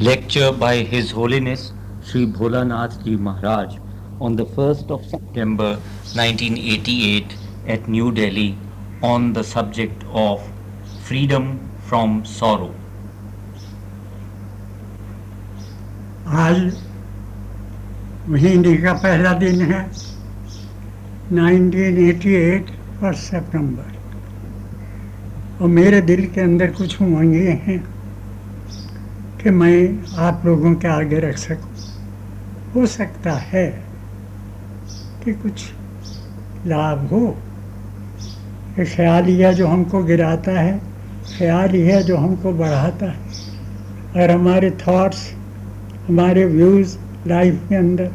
lecture by His Holiness Sri Bholanath Ji Maharaj on the 1st of September 1988 at New Delhi on the subject of freedom from sorrow. आज महीने का पहला दिन है 1988 first सितंबर और मेरे दिल के अंदर कुछ उमंगे हैं कि मैं आप लोगों के आगे रख सकूँ। हो सकता है कि कुछ लाभ हो। ये ख्याल ही है जो हमको गिराता है, ख्याल ही है जो हमको बढ़ाता है। और हमारे थॉट्स हमारे व्यूज़ लाइफ के अंदर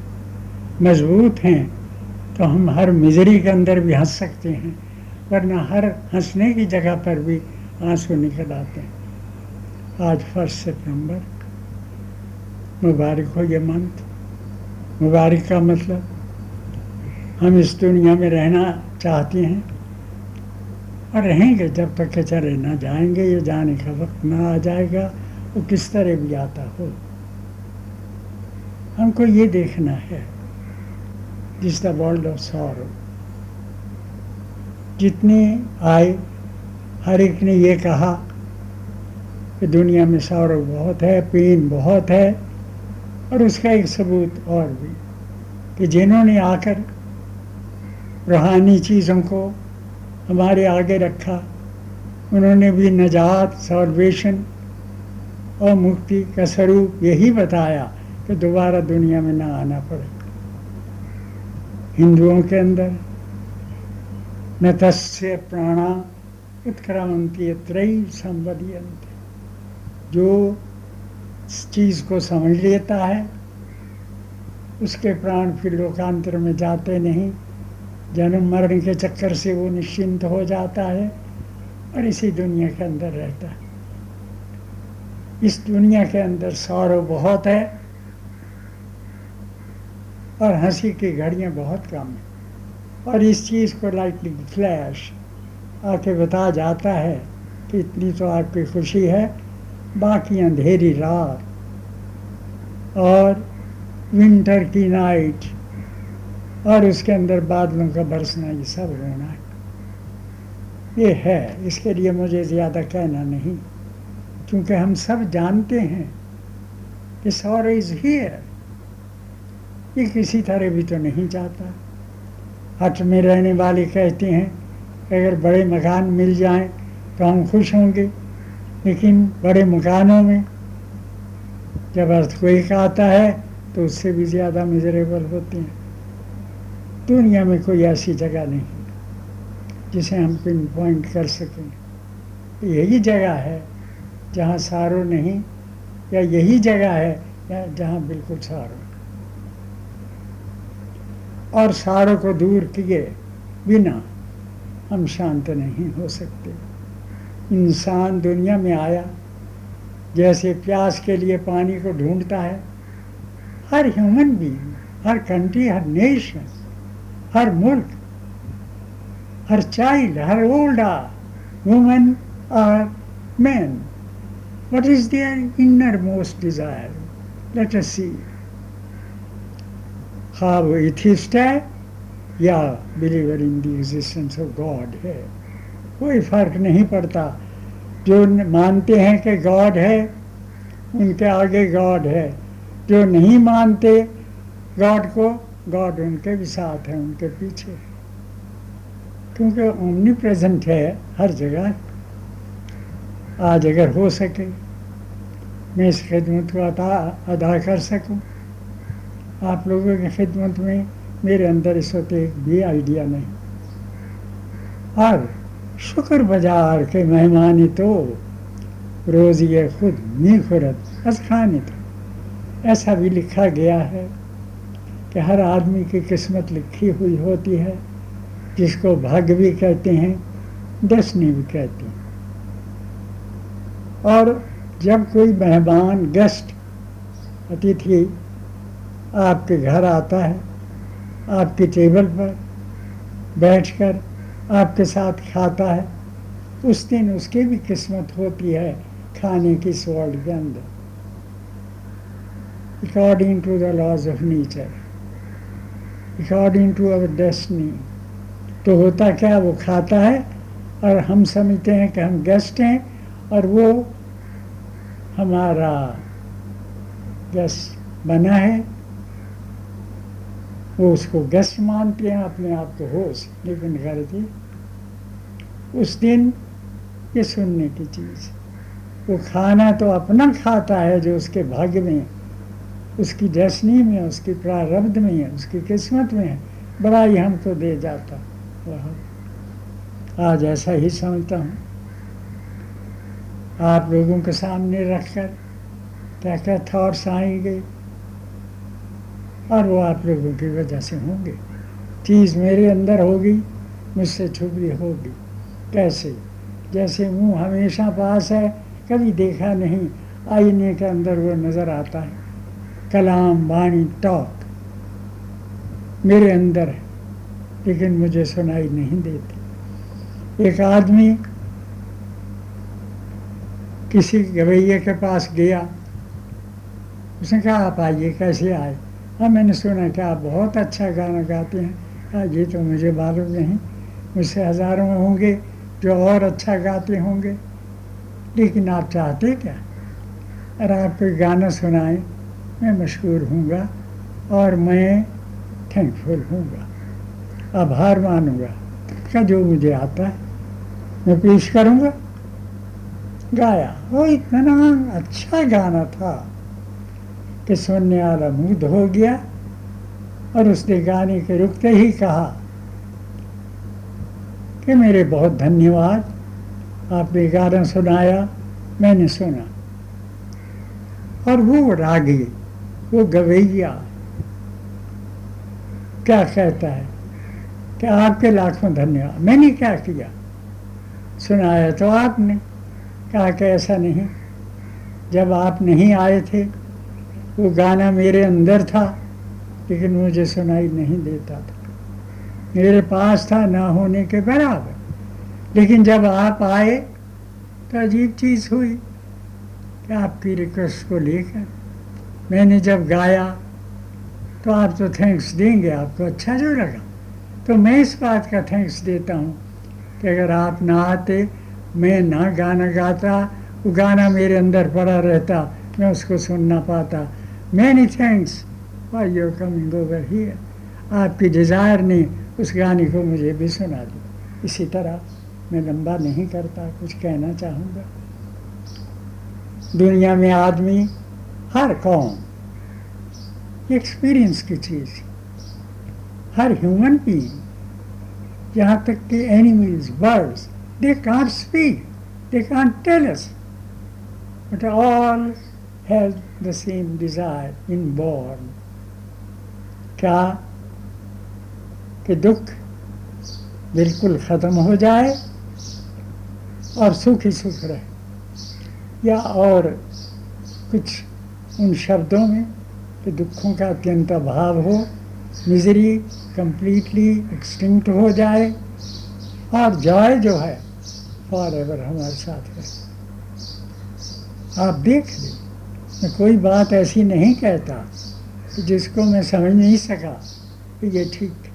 मज़बूत हैं तो हम हर मिजरी के अंदर भी हंस सकते हैं, वरना हर हंसने की जगह पर भी आँसू निकल आते हैं। आज फ़र्स्ट सितंबर। मुबारक हो ये मंथ। मुबारक का मतलब हम इस दुनिया में रहना चाहते हैं और रहेंगे, जब तक के चले ना जाएँगे, ये जाने का वक्त ना आ जाएगा, वो किस तरह भी आता हो। हमको ये देखना है जिस द वर्ल्ड ऑफ़ सॉरो जितने आए, हर एक ने ये कहा कि दुनिया में सौरव बहुत है, पेन बहुत है, और उसका एक सबूत और भी कि जिन्होंने आकर रूहानी चीज़ों को हमारे आगे रखा, उन्होंने भी नजात सॉल्वेशन और मुक्ति का स्वरूप यही बताया कि दोबारा दुनिया में ना आना पड़े। हिंदुओं के अंदर न तस्य प्राणा उत्क्रामंती त्रयी संवदियंत जो चीज़ को समझ लेता है, उसके प्राण फिर लोकांतर में जाते नहीं। जन्म मरण के चक्कर से वो निश्चिंत हो जाता है और इसी दुनिया के अंदर रहता है। इस दुनिया के अंदर सौरव बहुत है और हँसी की घड़ियाँ बहुत कम है। और इस चीज़ को लाइटली फ्लैश आके बता जाता है कि इतनी तो आपकी खुशी है। बाकी अंधेरी रात। और विंटर की नाइट और उसके अंदर बादलों का बरसना, ये सब रोना ये है, इसके लिए मुझे ज़्यादा कहना नहीं, क्योंकि हम सब जानते हैं, कि सौर इज़ हियर ये किसी तरह भी तो नहीं जाता। हट में रहने वाले कहते हैं अगर बड़े मकान मिल जाएँ तो हम खुश होंगे। लेकिन बड़े मकानों में जब अर्थ अर्थक्वेक आता है तो उससे भी ज़्यादा मिजरेबल होते हैं। दुनिया में कोई ऐसी जगह नहीं जिसे हम पिन पॉइंट कर सकें। यही जगह है जहाँ सारो नहीं, या यही जगह है या जहाँ बिल्कुल सारो। और सारों को दूर किए बिना हम शांत नहीं हो सकते। इंसान दुनिया में आया, जैसे प्यास के लिए पानी को ढूंढता है हर ह्यूमन बीइंग, हर कंट्री, हर नेशन, हर मुल्क, हर चाइल्ड, हर ओल्ड वुमेन और man what is their innermost desire? Let us see. हाँ वो एथिस्ट है या believer in the existence of god है कोई फ़र्क नहीं पड़ता। जो मानते हैं कि गॉड है, उनके आगे गॉड है। जो नहीं मानते गॉड को, गॉड उनके भी साथ है, उनके पीछे क्योंकि ओमनी प्रेजेंट है हर जगह। आज अगर हो सके, मैं इस खिदमत को अदा अदा कर सकूँ। आप लोगों की खिदमत में मेरे अंदर इस वक्त एक भी आइडिया नहीं। और शुक्र बाज़ार के मेहमानी तो रोज़ ये खुद मी खुरत बस खाने तो ऐसा भी लिखा गया है कि हर आदमी की किस्मत लिखी हुई होती है, जिसको भाग्य भी कहते हैं डसनी भी कहते हैं। और जब कोई मेहमान गेस्ट अतिथि आपके घर आता है, आपकी टेबल पर बैठकर आपके साथ खाता है उस दिन उसकी भी किस्मत होती है खाने की इस वर्ल्ड के अंदर according to the laws of nature, according to our destiny. तो होता क्या वो खाता है और हम समझते हैं कि हम गेस्ट हैं और वो हमारा गेस्ट बना है वो उसको गेस्ट मानते हैं अपने आप को होश लेकिन गलती उस दिन ये सुनने की चीज़। वो खाना तो अपना खाता है जो उसके भाग्य में, उसकी डेस्टनी में, उसकी प्रारब्ध में है, उसकी किस्मत में है। बड़ा ही हमको दे जाता वह। आज ऐसा ही समझता हूँ। आप लोगों के सामने रखकर क्या क्या थॉट्स आएँगे और वो आप लोगों की वजह से होंगे। चीज़ मेरे अंदर होगी, मुझसे छुपी होगी। कैसे? जैसे मुँह हमेशा पास है, कभी देखा नहीं, आईने के अंदर वो नज़र आता है। कलाम, वाणी, टॉक मेरे अंदर है, लेकिन मुझे सुनाई नहीं देती। एक आदमी किसी गवैये के पास गया। उसने कहा, आप आइए, कैसे आए? हाँ मैंने सुना कि आप बहुत अच्छा गाना गाते हैं। हाँ ये तो मुझे मालूम नहीं, मुझसे हज़ारों होंगे। जो और अच्छा गाते होंगे। लेकिन आप चाहते क्या? अगर आप गाना सुनाएँ, मैं मशहूर हूँगा और मैं थैंकफुल हूँगा आभार मानूँगा। का जो मुझे आता है, मैं पेश करूँगा? गाया। वो इतना अच्छा गाना था कि सुनने वाला मुग्ध हो गया और उसने गाने के रुकते ही कहा कि मेरे बहुत धन्यवाद। आपने गाना सुनाया, मैंने सुना। और वो रागी, वो गवैया, क्या कहता है कि आपके लाखों धन्यवाद। मैंने क्या किया? सुनाया तो आपने। कहा कि ऐसा नहीं। जब आप नहीं आए थे, वो गाना मेरे अंदर था, लेकिन मुझे सुनाई नहीं देता था। मेरे पास था ना होने के बराबर। लेकिन जब आप आए तो अजीब चीज़ हुई कि आपकी रिक्वेस्ट को लेकर। मैंने जब गाया तो आप तो थैंक्स देंगे, आपको अच्छा जो लगा। तो मैं इस बात का थैंक्स देता हूँ कि अगर आप ना आते, मैं ना गाना गाता, वो गाना मेरे अंदर पड़ा रहता, मैं उसको सुन ना पाता। Many thanks for your coming over here आपकी डिज़ायर ने उस गाने को मुझे भी सुना दी। इसी तरह मैं लंबा नहीं करता, कुछ कहना चाहूँगा। दुनिया में आदमी, हर कौन एक्सपीरियंस की चीज़, हर ह्यूमन बीइंग यहाँ तक कि animals birds they can't speak they can't tell us but all have the same desire inborn क्या कि दुख बिल्कुल ख़त्म हो जाए और सुख ही सुख रहे। या और कुछ उन शब्दों में कि दुखों का अत्यंत अभाव हो मिजरी कंप्लीटली एक्सटिंक्ट हो जाए और जॉय जो है फॉर एवर हमारे साथ है आप देख लें, मैं कोई बात ऐसी नहीं कहता जिसको मैं समझ नहीं सका कि ये ठीक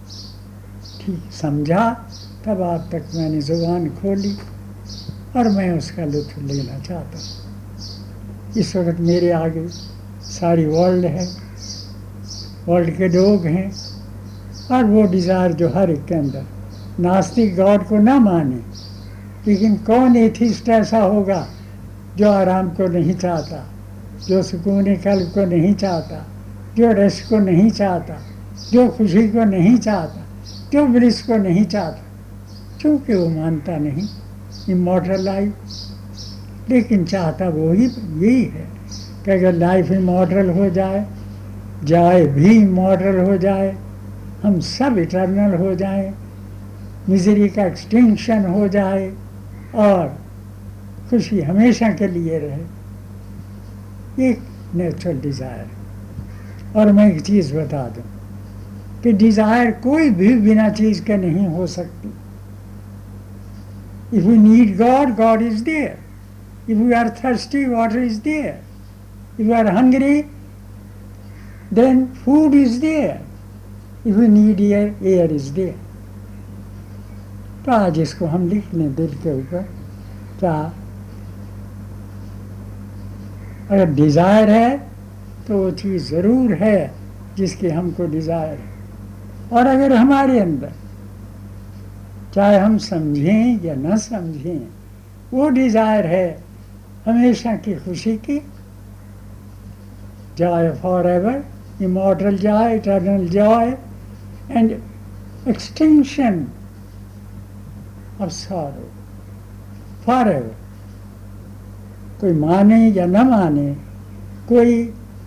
ठीक समझा, तब आप तक मैंने ज़ुबान खोली और मैं उसका लुत्फ लेना चाहता हूँ। इस वक्त मेरे आगे सारी वर्ल्ड है। वर्ल्ड के लोग हैं और वो डिज़ायर जो हर एक के अंदर। नास्तिक गॉड को ना माने, लेकिन कौन एथिस्ट ऐसा होगा जो आराम को नहीं चाहता, जो सुकून कल्ब को नहीं चाहता, जो रस को नहीं चाहता, जो खुशी को नहीं चाहता? जो ब्रिस को नहीं चाहता? क्योंकि वो मानता नहीं इमोटल लाइफ लेकिन चाहता वो ही यही है कि अगर लाइफ इमोटल हो जाए जाए भी इमोटल हो जाए, हम सब इटर्नल हो जाएँ मिजरी का एक्सटेंशन हो जाए, और खुशी हमेशा के लिए रहे। एक नेचुरल डिज़ायर और मैं एक चीज़ बता दूँ कि डिज़ायर कोई भी बिना चीज़ के नहीं हो सकती if you need God God is there if you are thirsty water is there if you are hungry, then food is there. If you need air, air is there. तो आज इसको हम लिख लें दिल के ऊपर क्या अगर डिज़ायर है तो वो चीज़ ज़रूर है जिसकी हमको डिज़ायर है और अगर हमारे अंदर चाहे हम समझें या न समझें वो डिज़ायर है हमेशा की खुशी की joy forever, immortal joy, eternal joy, and extinction of sorrow forever. कोई माने या न माने कोई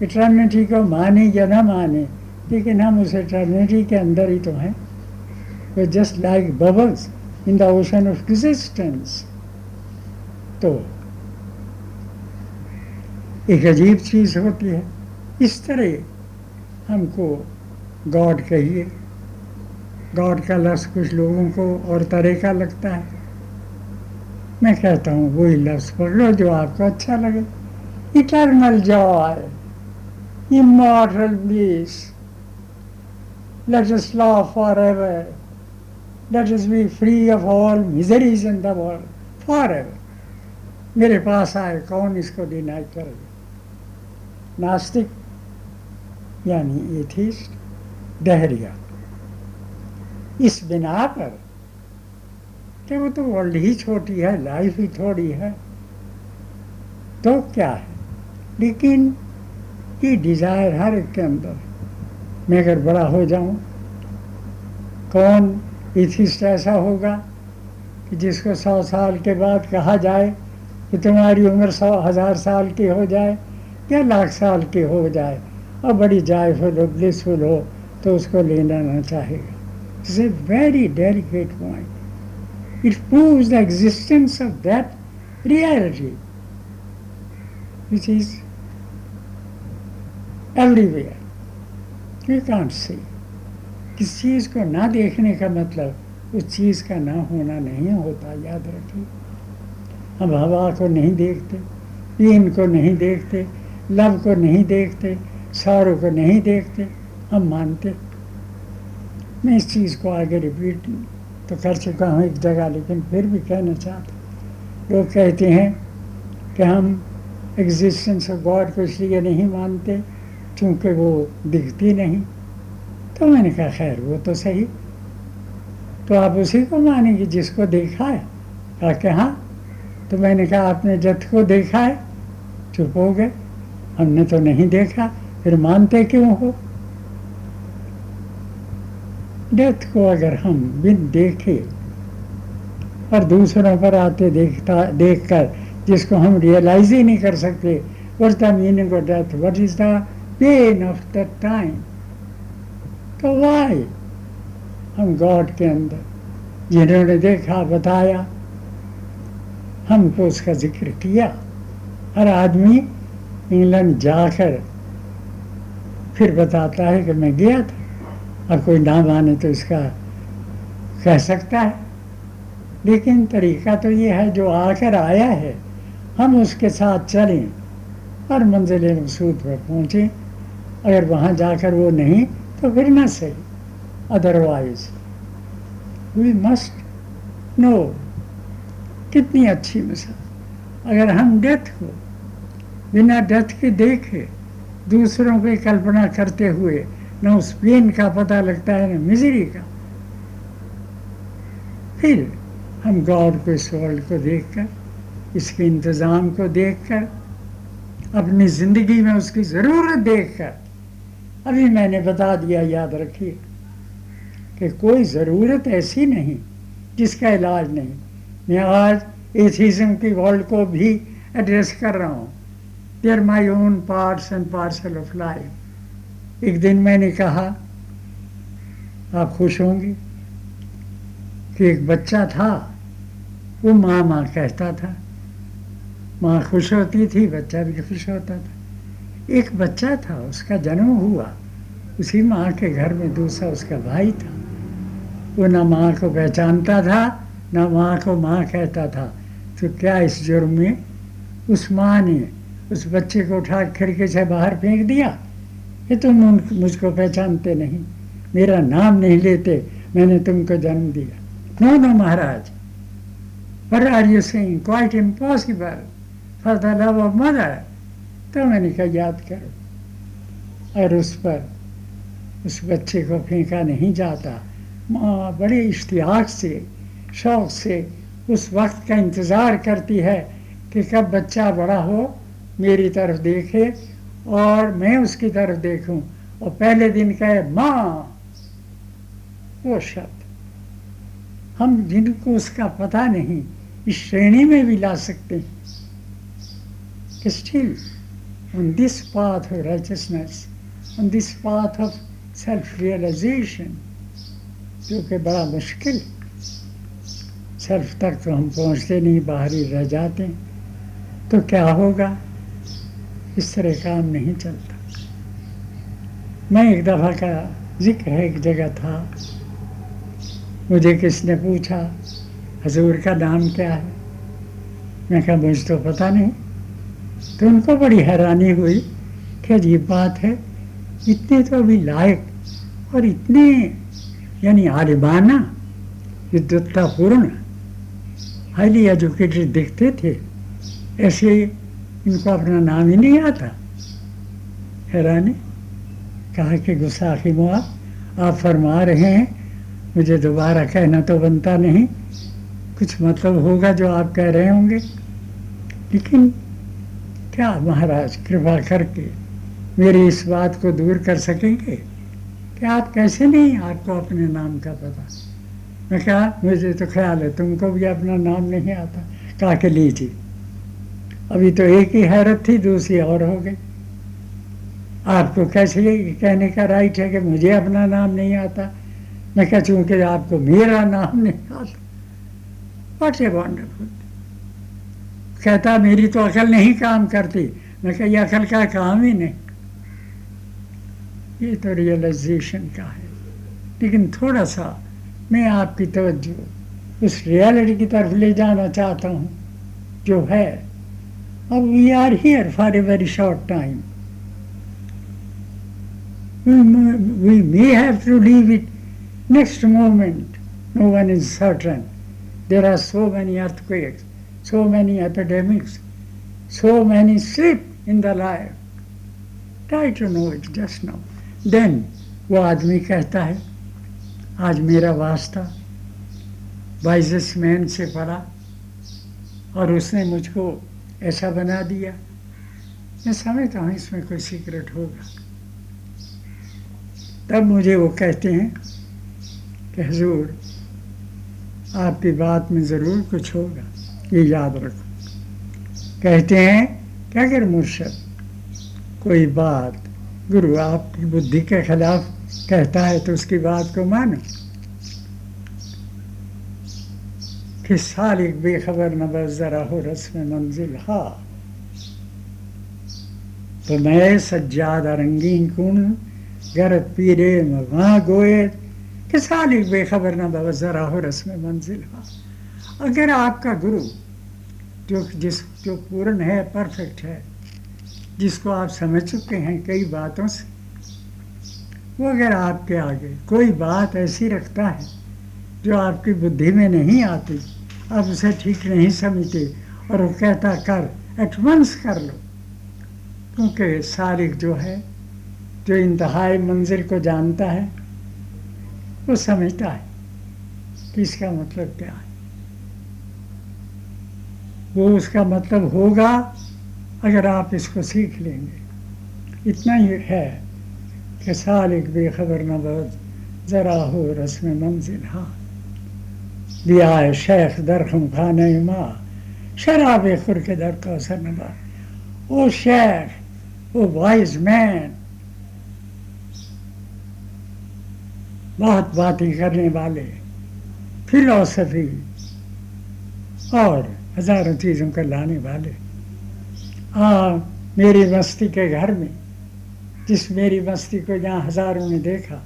इटर्निटी को माने या न माने लेकिन हम उस इटर्निटी के अंदर ही तो हैं। वे just like bubbles in the ocean of existence तो एक अजीब चीज़ होती है। इस तरह हमको गॉड कहिए। गॉड का लफ्ज़ कुछ लोगों को और तरह का लगता है। मैं कहता हूँ, वही लफ्ज़ लो जो आपको अच्छा लगे। Eternal joy immortal bliss. Let us love forever. Let us be free of all miseries in the world forever. मेरे पास आए, कौन इसको डिनाई करेगा? नास्तिक, यानी एथिस्ट डहरिया। इस बिना पर वो तो वर्ल्ड ही छोटी है लाइफ ही थोड़ी है? तो क्या है? लेकिन ये डिज़ायर हर एक के अंदर मैं अगर बड़ा हो जाऊँ, कौन इथिस्ट ऐसा होगा कि जिसको सौ साल के बाद कहा जाए कि तुम्हारी उम्र सौ हज़ार साल की हो जाए या लाख साल की हो जाए? और बड़ी जायफुल हो ब्लिसफुल हो तो उसको लेना ना चाहेगा। It's a very delicate point it proves the existence of that reality which is everywhere can't see. किस चीज़ को ना देखने का मतलब उस चीज़ का ना होना नहीं होता, याद रखिए। हम हवा को नहीं देखते पेन को नहीं देखते, लव को नहीं देखते, सारों को नहीं देखते, हम मानते। मैं इस चीज़ को आगे रिपीट तो कर चुका हूँ एक जगह, लेकिन फिर भी कहना चाहता लोग कहते हैं कि हम एग्जिस्टेंस ऑफ़ गॉड को इसलिए नहीं मानते चूँकि वो दिखती नहीं तो मैंने कहा, खैर, वो तो सही। तो आप उसी को मानेंगे जिसको देखा है। कहा कि हाँ। तो मैंने कहा, आपने जथ को देखा है, चुप हो गए। हमने तो नहीं देखा। फिर मानते क्यों हो? डेथ को अगर हम बिन देखे और दूसरों पर आते देखता, देखकर जिसको हम रियलाइज़ ही नहीं कर सकते what's the meaning of death what is the pain of the time तो वाई हम गॉड के अंदर, जिन्होंने देखा, बताया, हमको उसका ज़िक्र किया। हर आदमी इंग्लैंड जाकर फिर बताता है कि मैं गया था। और कोई ना माने तो इसका कह सकता है। लेकिन तरीका तो ये है, जो आकर आया है, हम उसके साथ चलें और मंजिल मकसूद पर पहुँचें। अगर वहाँ जाकर वो नहीं तो फिर ना सही। अदरवाइज़ वी मस्ट नो कितनी अच्छी मिसाल। अगर हम डेथ को बिना डेथ के देखे, दूसरों की कल्पना करते हुए, न उस पेन का पता लगता है, न मिजरी का। फिर हम गॉड को इस वर्ल्ड को देखकर, इसके इंतज़ाम को देखकर, अपनी ज़िंदगी में उसकी ज़रूरत देखकर अभी मैंने बता दिया, याद रखिए, कि कोई ज़रूरत ऐसी नहीं, जिसका इलाज नहीं। मैं आज एथिज्म की वर्ल्ड को भी एड्रेस कर रहा हूँ। They're my own parts and parcel of life एक दिन मैंने कहा, आप खुश होंगे? कि एक बच्चा था, वो माँ माँ कहता था। माँ खुश होती थी, बच्चा भी खुश होता था। एक बच्चा था, उसका जन्म हुआ। उसी माँ के घर में दूसरा उसका भाई था। वो ना माँ को पहचानता था, ना माँ को माँ कहता था। तो क्या इस जुर्म में उस माँ ने उस बच्चे को उठा खिड़की से बाहर फेंक दिया? कि तुम मुझको पहचानते नहीं। मेरा नाम नहीं लेते, मैंने तुमको जन्म दिया। No no, Maharaj. पर are you saying quite impossible for the love of mother तो मैंने कहा, याद करो। और उस पर उस बच्चे को फेंका नहीं जाता। माँ बड़े इश्तियाक से, शौक से उस वक्त का इंतज़ार करती है कि कब बच्चा बड़ा हो, मेरी तरफ़ देखे और मैं उसकी तरफ़ देखूँ। और पहले दिन कहे, माँ, वो शब्द हम जिनको उसका पता नहीं, इस श्रेणी में भी ला सकते हैं। कि still on this path of righteousness, on this path of self-realization, जो कि बड़ा मुश्किल सेल्फ तक तो हम पहुँचते नहीं बाहर रह जाते तो क्या होगा? इस तरह काम नहीं चलता। मैं एक दफ़ा का ज़िक्र है एक जगह था। मुझे किसने पूछा हजूर का नाम क्या है? मैं कहा मुझे तो पता नहीं। तो उनको बड़ी हैरानी हुई कि अजीब बात है, इतने तो अभी लायक और इतने, यानी आलिबाना विद्वत्तापूर्ण हाईली एजुकेटेड दिखते थे, ऐसे इनको अपना नाम ही नहीं आता। हैरानी? कहा कि गुस्साखी मुआ, आप फरमा रहे हैं, मुझे दोबारा कहना तो बनता नहीं, कुछ मतलब होगा जो आप कह रहे होंगे। लेकिन क्या महाराज कृपा करके मेरी इस बात को दूर कर सकेंगे? कि आप कैसे नहीं आपको अपने नाम का पता? मैं कहा, मुझे तो ख्याल है, तुमको भी अपना नाम नहीं आता। कहा के लीजिए। अभी तो एक ही हैरत थी, दूसरी और हो गई। आपको कैसे कहने का राइट है कि मुझे अपना नाम नहीं आता? मैं कह, चूँकि आपको मेरा नाम नहीं आता। वॉट ए वंडरफुल कहता, मेरी तो अकल नहीं काम करती मैं कह अकल का काम ही नहीं ये तो रियलाइजेशन का है लेकिन थोड़ा सा मैं आपकी तवज्जो उस रियलिटी की तरफ़ ले जाना चाहता हूँ, जो है अब we are here for a very short time we may have to leave it next moment. No one is certain. There are so many earthquakes. So many epidemics, so many slip in the life. Try to know it just now. Then वो आदमी कहता है आज मेरा वास्ता वाइजस man से पड़ा और उसने मुझको ऐसा बना दिया मैं समझता हूँ इसमें कोई सीक्रेट होगा तब मुझे वो कहते हैं कि हजूर आपकी बात में ज़रूर कुछ होगा ये याद रखो। कहते हैं क्या कर मुर्शद कोई बात गुरु आपकी बुद्धि के खिलाफ कहता है तो उसकी बात को मानो। कि सालिक बेखबर न जरा हो रस्म मंजिल हा। तो मैं सज्जाद रंगीन कुण गर पीरे वहाँ गोए कि सालिक बेखबर न जरा हो रस्म मंजिल हा। अगर आपका गुरु, जो, जिस, जो पूर्ण है परफेक्ट है, जिसको आप समझ चुके हैं कई बातों से, वो अगर आपके आगे कोई बात ऐसी रखता है, जो आपकी बुद्धि में नहीं आती, आप उसे ठीक नहीं समझते और वो कहता, कर एटवंस कर लो। क्योंकि सारिक जो है, जो इंतहाई मंजिल को जानता है, वो समझता है कि इसका मतलब क्या है। वो उसका मतलब होगा, अगर आप इसको सीख लेंगे। इतना ही है कि सालिक बेखबर न बहुत ज़रा हो रस्म मंजिल हाँ। दिया है शेख दरखम खाने माँ शराब खुर के दर का असर नबा वो शेख वो वाइज मैन, बहुत बातें करने वाले, फिलोसफी और हज़ारों चीज़ों को लाने वाले। हाँ मेरी बस्ती के घर में, जिस मेरी बस्ती को यहाँ हज़ारों ने देखा,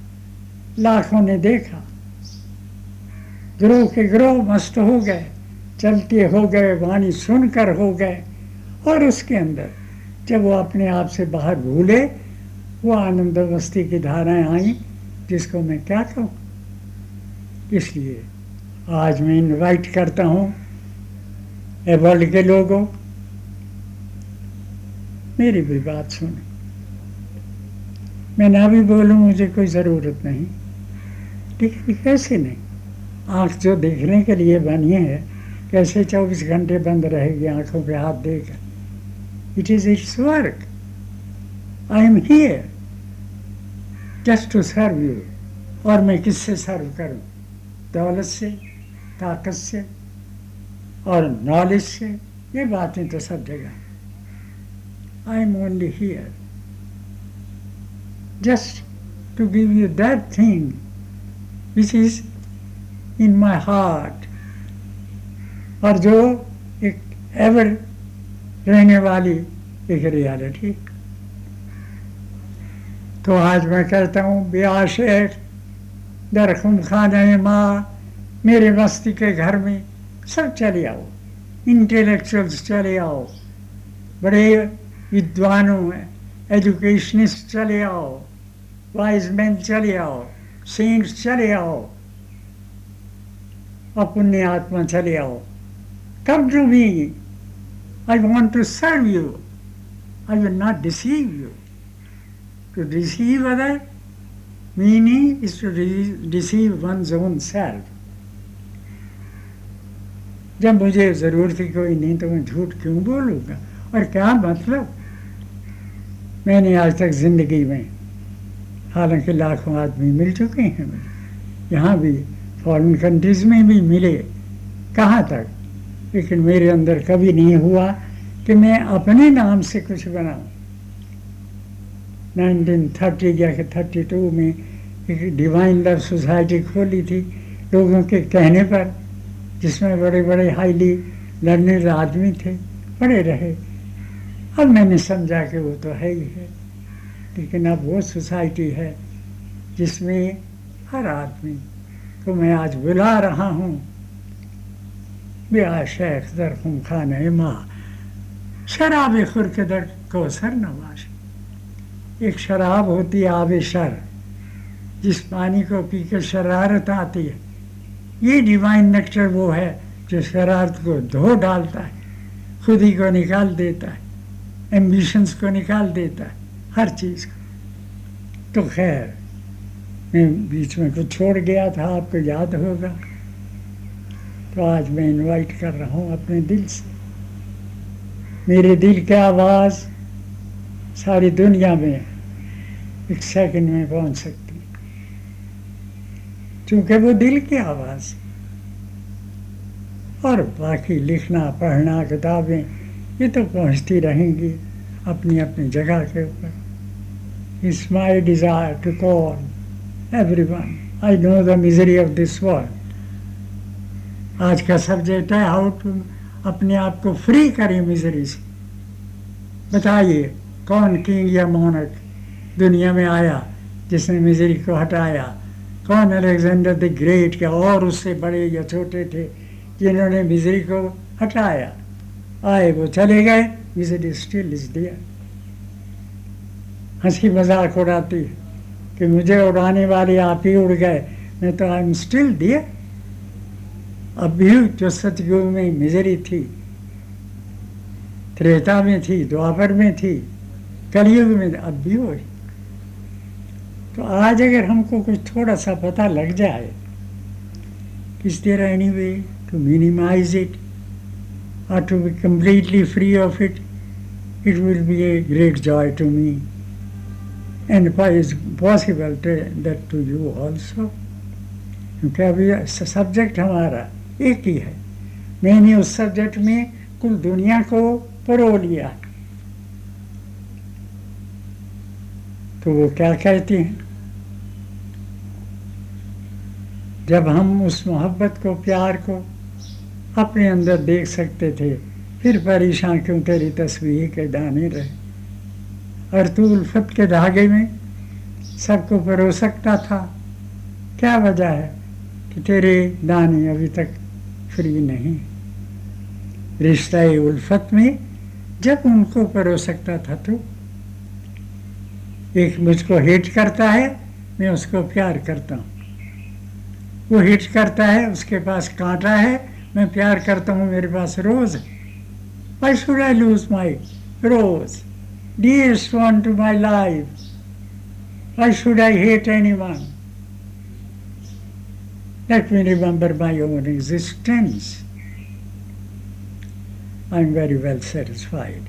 लाखों ने देखा, ग्रोह के ग्रोह मस्त हो गए, चलते हो गए, वाणी सुनकर हो गए, और उसके अंदर जब वो अपने आप से बाहर भूले, वो आनंद मस्ती की धाराएँ आई, जिसको मैं क्या कहूँ? इसलिए आज मैं इनवाइट करता हूँ वर्ल्ड के लोगों मेरी भी बात सुने। मैं ना भी बोलूँ, मुझे कोई ज़रूरत नहीं। ठीक है कैसे नहीं। आँख जो देखने के लिए बनी है, कैसे चौबीस घंटे बंद रहेगी आँखों पे हाथ देकर it is it's work I am here just to serve you और मैं किससे सर्व करूँ? दौलत से? ताकत से? और नॉलेज से ये बातें तो सब जगह I am only here just to give you that thing which is in my heart और जो एक एवर रहने वाली एक रियलिटी तो आज मैं कहता हूँ ब्याह शेख दरखुम खाने माँ, मेरे मस्ती के घर में सब चले आओ इंटेलेक्चुअल्स चले आओ बड़े विद्वानों एजुकेशनिस्ट चले आओ वाइज मैन चले आओ सेंट्स चले आओ और पुण्य आत्मा चले आओ come to me I want to serve you I will not deceive you To deceive other meaning is to deceive one's own self. जब मुझे ज़रूरत ही कोई नहीं तो मैं झूठ क्यों बोलूँगा? और क्या मतलब? मैंने आज तक ज़िंदगी में हालाँकि लाखों आदमी मिल चुके हैं। यहाँ भी फॉरेन कंट्रीज़ में भी मिले। कहाँ तक? लेकिन मेरे अंदर कभी नहीं हुआ कि मैं अपने नाम से कुछ बनाऊँ। 1930 या कि 32 में एक डिवाइन लव सोसाइटी खोली थी लोगों के कहने पर। जिसमें बड़े बड़े हाईली लर्निंग आदमी थे पड़े रहे। अब मैंने समझा कि वो तो है ही है। लेकिन अब वो सोसाइटी है जिसमें हर आदमी को मैं आज बुला रहा हूँ। ब्याह शेख दर खान माँ, शराब खुर के दर को सर नवाज़ एक शराब होती है आब शर, जिस पानी को पीकर शरारत आती है। ये डिवाइन नेक्टर वो है जो शरारत को धो डालता है, खुद ही को निकाल देता है एम्बिशंस को निकाल देता है, हर चीज़ को। तो खैर, मैं बीच में कुछ छोड़ गया था, आपको याद होगा। तो आज मैं इनवाइट कर रहा हूँ अपने दिल से। मेरे दिल की आवाज़ सारी दुनिया में एक सेकंड में पहुँच सकती क्योंकि वो दिल की आवाज़ और बाकी लिखना, पढ़ना, किताबें, ये तो पहुँचती रहेंगी अपनी अपनी जगह के ऊपर। It's my desire to call everyone I know the misery of this world आज का सब्जेक्ट है हाउ टू अपने आप को फ्री करें मिजरी से। बताइए, कौन किंग या मोनक दुनिया में आया जिसने मिजरी को हटाया? कौन अलेक्जेंडर द ग्रेट के? और उससे बड़े या छोटे थे, जिन्होंने मिजरी को हटाया। आए वो चले गए। मिजरी स्टिल इज़ दिया हँसी मज़ाक उड़ाती है कि मुझे उड़ाने वाले आप ही उड़ गए। मैं तो आई एम स्टिल दिया अब भी जो सतयुग में मिजरी थी, त्रेता में थी, द्वापर में थी, कलयुग में, अब भी वही। तो आज अगर हमको कुछ थोड़ा सा पता लग जाए is there any way to minimise it to be completely free of it, it will be a great joy to me. And it's possible to, that to you also. क्योंकि अभी सब्जेक्ट हमारा एक ही है मैंने उस सब्जेक्ट में कुल दुनिया को परो लिया तो वो क्या कहते हैं जब हम उस मोहब्बत को, प्यार को अपने अंदर देख सकते थे, फिर परेशान क्यों तेरी तस्वीर के दाने रहे? और तू उल्फत के धागे में सबको परो सकता था। क्या वजह है कि तेरे दाने अभी तक फ्री नहीं? रिश्ता उल्फत में जब उनको परो सकता था तो। एक मुझको हिट करता है, मैं उसको प्यार करता हूँ। वो हिट करता है, उसके पास कांटा है, मैं प्यार करता हूँ, मेरे पास rose I should I lose my rose this one to my life I should I hate anyone let me remember my own existence I am very well satisfied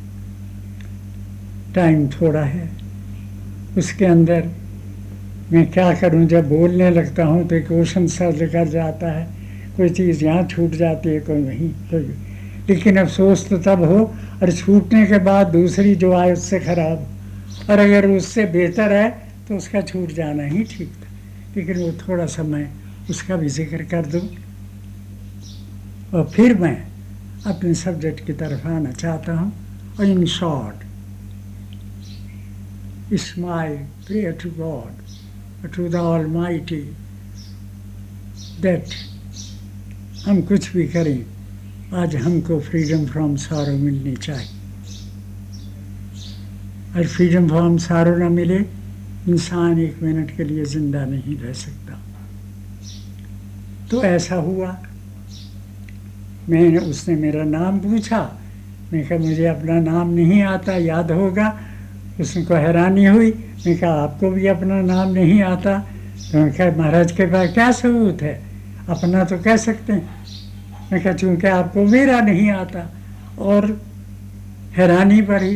time थोड़ा है, उसके अंदर मैं क्या करूँ? जब बोलने लगता हूँ तो एक ओशन सा लेकर जाता है। कोई चीज़ यहाँ छूट जाती है कोई वहीं। कोई लेकिन अफसोस तो तब हो और छूटने के बाद दूसरी जो आए उससे खराब। और अगर उससे बेहतर है तो उसका छूट जाना ही ठीक था। लेकिन वो थोड़ा सा मैं उसका भी ज़िक्र कर दूँ। और फिर मैं अपने सब्जेक्ट की तरफ़ आना चाहता हूँ। और in short is my prayer to God, to the Almighty, that हम कुछ भी करें आज हमको फ्रीडम फ्रॉम सारो मिलनी चाहिए। और फ्रीडम फ्रॉम सारो ना मिले इंसान एक मिनट के लिए ज़िंदा नहीं रह सकता। तो ऐसा हुआ। मैंने उसने मेरा नाम पूछा। मैं कहा मुझे अपना नाम नहीं आता याद होगा? उसको हैरानी हुई। मैंने कहा, आपको भी अपना नाम नहीं आता? तो मैं कहा, महाराज के पास क्या सबूत है? अपना तो कह सकते हैं। मैं कहा, चूँकि आपको मेरा नहीं आता। और हैरानी बढ़ी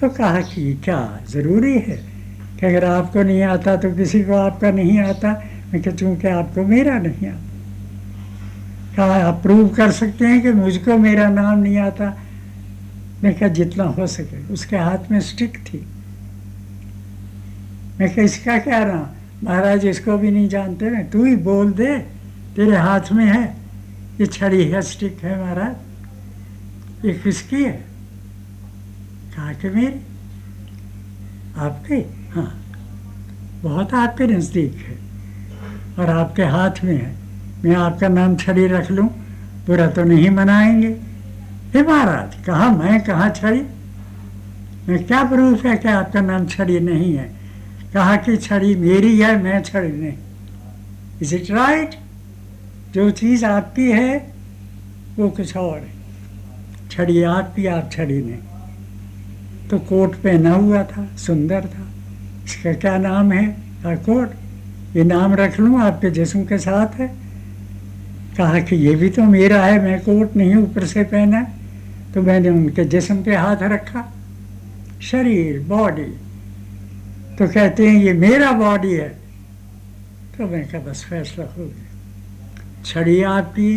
तो कहा कि क्या ज़रूरी है? कि अगर आपको नहीं आता तो किसी को आपका नहीं आता। मैं कहा, चूँकि आपको मेरा नहीं आता। कहा, आप प्रूव कर सकते हैं कि मुझको मेरा नाम नहीं आता। मैं क्या जितना हो सके। उसके हाथ में स्टिक थी। मैं क्या इसका क्या रहा? महाराज, इसको भी नहीं जानते मैं तू ही बोल दे, तेरे हाथ में है। ये छड़ी है स्टिक है महाराज। ये किसकी है? कहा, कि मेरी? आपके? हाँ। बहुत आपके नज़दीक है और आपके हाथ में है। मैं आपका नाम छड़ी रख लूँ। बुरा तो नहीं मनाएँगे। हे महाराज, कहा मैं, कहा छड़ी? मैं क्या प्रूफ है कि आपका नाम छड़ी नहीं है? कहा कि छड़ी मेरी है, मैं छड़ी नहीं। इज़ इट राइट जो चीज़ आपकी है, वो कुछ और है। छड़ी आपकी, आप छड़ी नहीं। तो कोट पहना हुआ था, सुंदर था। इसका क्या नाम है? कहा कोट? ये नाम रख लूँ आपके जिस्म के साथ है? कहा कि ये भी तो मेरा है, मैं कोट नहीं ऊपर से पहना। है तो मैंने उनके जिसम पे हाथ रखा। शरीर बॉडी तो कहते हैं ये मेरा बॉडी है। तो मैं कहा बस फैसला हो गया। छड़ी आपकी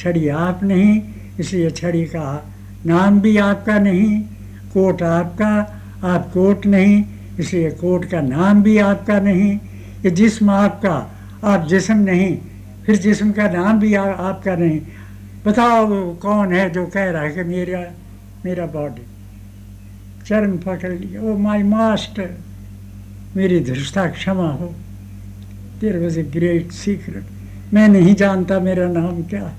छड़ी आप नहीं इसलिए छड़ी का नाम भी आपका नहीं कोट आपका आप कोट नहीं इसलिए कोट का नाम भी आपका नहीं। ये जिस्म आपका आप जिस्म नहीं फिर जिस्म का नाम भी आ, आपका नहीं। बताओ कौन है जो कह रहा है कि मेरा मेरा बॉडी चरण पकड़ लिया ओ माय मास्टर मेरी धृष्टा क्षमा हो। There was a great secret मैं नहीं जानता मेरा नाम क्या है।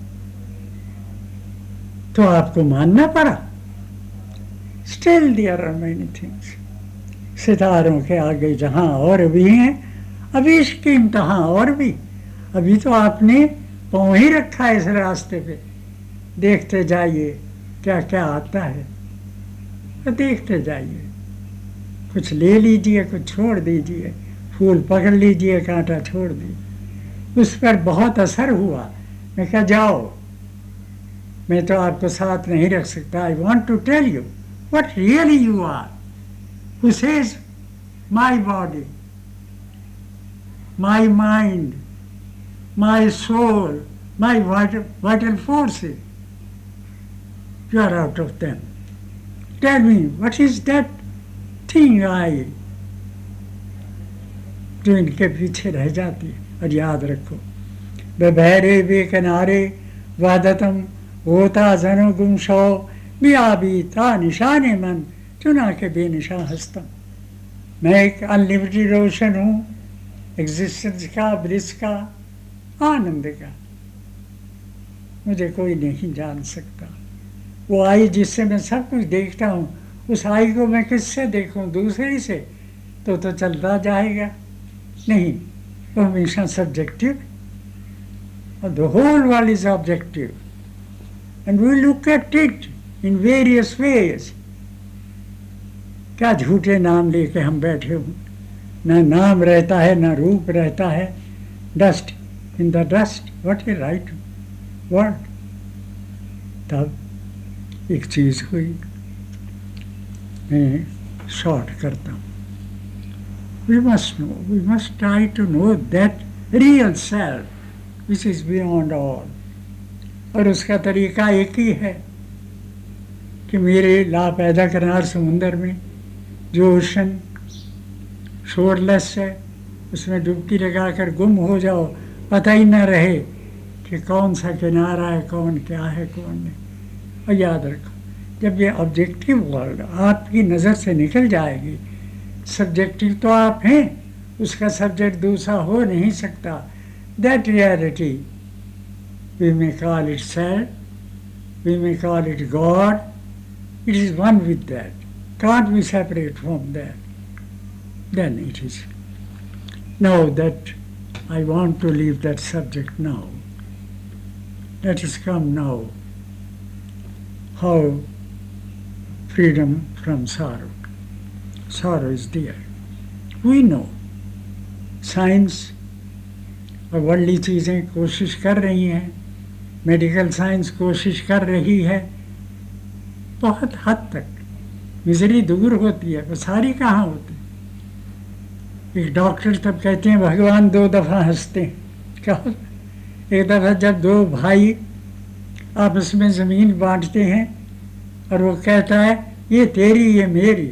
तो आपको मानना पड़ा? Still there are many things सितारों के आगे जहाँ और भी हैं अभी इसकी इम्तहा और भी। अभी तो आपने पहुँच ही रखा है इस रास्ते पे। देखते जाइए क्या क्या आता है। तो देखते जाइए। कुछ ले लीजिए, कुछ छोड़ दीजिए। फूल पकड़ लीजिए, कांटा छोड़ दीजिए। उस पर बहुत असर हुआ। मैं क्या जाओ। मैं तो आपको साथ नहीं रख सकता। I want to tell you what really you are who says my body my mind my soul my vital forces you are out of them. Tell me, what is that thing I जो इनके पीछे रह जाती है और याद रखो। बहरे वे किनारे वादतम होता जनो गुम शो बियाबी था निशाने मन चुना के बेनिशा हस्तम। मैं एक अनलिमिटेड रोशन हूँ एग्जिस्टेंस का ब्रिज का आनंद का। मुझे कोई नहीं जान सकता। वो आई जिससे मैं सब कुछ देखता हूँ। उस आई को मैं किससे देखूँ? दूसरी से? तो तो चलता जाएगा। नहीं, वो हमेशा सब्जेक्टिव और the whole world is objective and we look at it in various ways क्या झूठे नाम लेके हम बैठे हूँ? ना नाम रहता है, ना रूप रहता है। Dust in the dust what is right word तब एक चीज़ हुई। मैं शॉर्ट करता हूँ। We must know we must try to know that real self which is beyond all और उसका तरीका एक ही है कि मेरे ला पैदा करनार समुंदर में जो ओशन शोरलेस है, उसमें डुबकी लगाकर गुम हो जाओ। पता ही ना रहे कि कौन सा किनारा है, कौन क्या है, कौन नहीं। और याद रखो, जब ये ऑब्जेक्टिव वर्ल्ड आपकी नज़र से निकल जाएगी सब्जेक्टिव तो आप हैं, उसका सब्जेक्ट दूसरा हो नहीं सकता that reality we may call it self we may call it God it is one with that can't be separate from that. Then it is. Now that, I want to leave that subject now. Let us come now. How freedom from sorrow. Sorrow is there. We know. Science और worldly चीज़ें कोशिश कर रही हैं। Medical science कोशिश कर रही है। बहुत हद तक। मिजरी दूर होती है। वो सारी कहाँ होती एक डॉक्टर तब कहते हैं, भगवान दो दफ़ा हँसते हैं। क्या? एक दफ़ा जब दो भाई आपस में ज़मीन बांटते हैं और वो कहता है, ये तेरी, ये मेरी।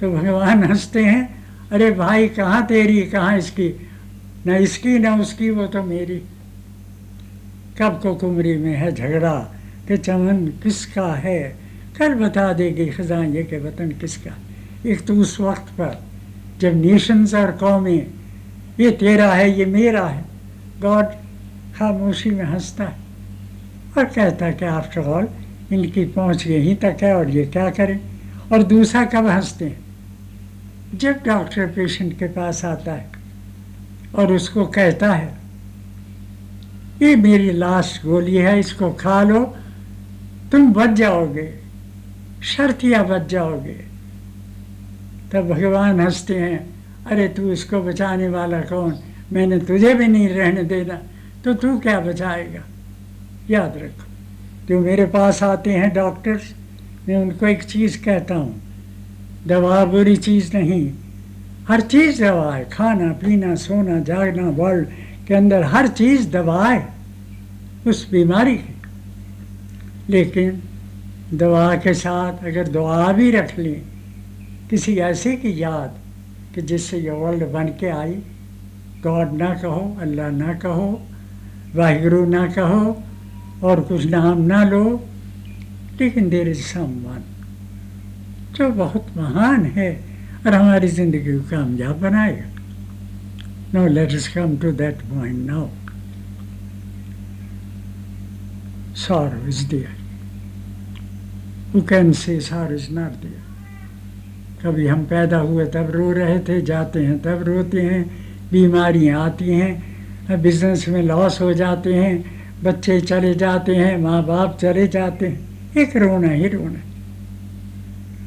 तो भगवान हँसते हैं, अरे भाई, कहाँ तेरी, कहाँ इसकी? न इसकी, न उसकी, वो तो मेरी। कब को कुमरी में है झगड़ा कि चमन किसका है? कल बता देगी खजा ये के वतन किसका? एक तो उस वक्त पर जब नेशंस और कौमें, ये तेरा है, ये मेरा है। गॉड खामोशी में हंसता है। और कहता कि आफ्टर ऑल इनकी पहुँच यहीं तक है और ये क्या करें? और दूसरा कब हँसते हैं? जब डॉक्टर पेशेंट के पास आता है और उसको कहता है, ये मेरी लास्ट गोली है, इसको खा लो। तुम बच जाओगे, शर्तिया बच जाओगे। तब भगवान हँसते हैं, अरे तू इसको बचाने वाला कौन? मैंने तुझे भी नहीं रहने देना तो तू क्या बचाएगा? याद रखो। जो मेरे पास आते हैं डॉक्टर्स, मैं उनको एक चीज़ कहता हूँ, दवा बुरी चीज़ नहीं। हर चीज़ दवा है, खाना, पीना, सोना, जागना वर्ल्ड के अंदर हर चीज़ दवा है, उस बीमारी की। लेकिन दवा के साथ अगर दुआ भी रख लें, किसी ऐसे की याद कि जिससे ये वर्ल्ड बन के आई गॉड ना कहो, अल्लाह ना कहो, वाहिगुरु ना कहो और कुछ नाम ना लो, लेकिन देर इज़ समवन जो बहुत महान है और हमारी ज़िंदगी को कामयाब बनाएगा no let is come to that point now sorrow is there. Who can say sorrow is not there? कभी हम पैदा हुए तब रो रहे थे, जाते हैं तब रोते हैं, बीमारियाँ आती हैं बिज़नेस में लॉस हो जाते हैं बच्चे चले जाते हैं माँ बाप चले जाते हैं। एक रोना ही रोना।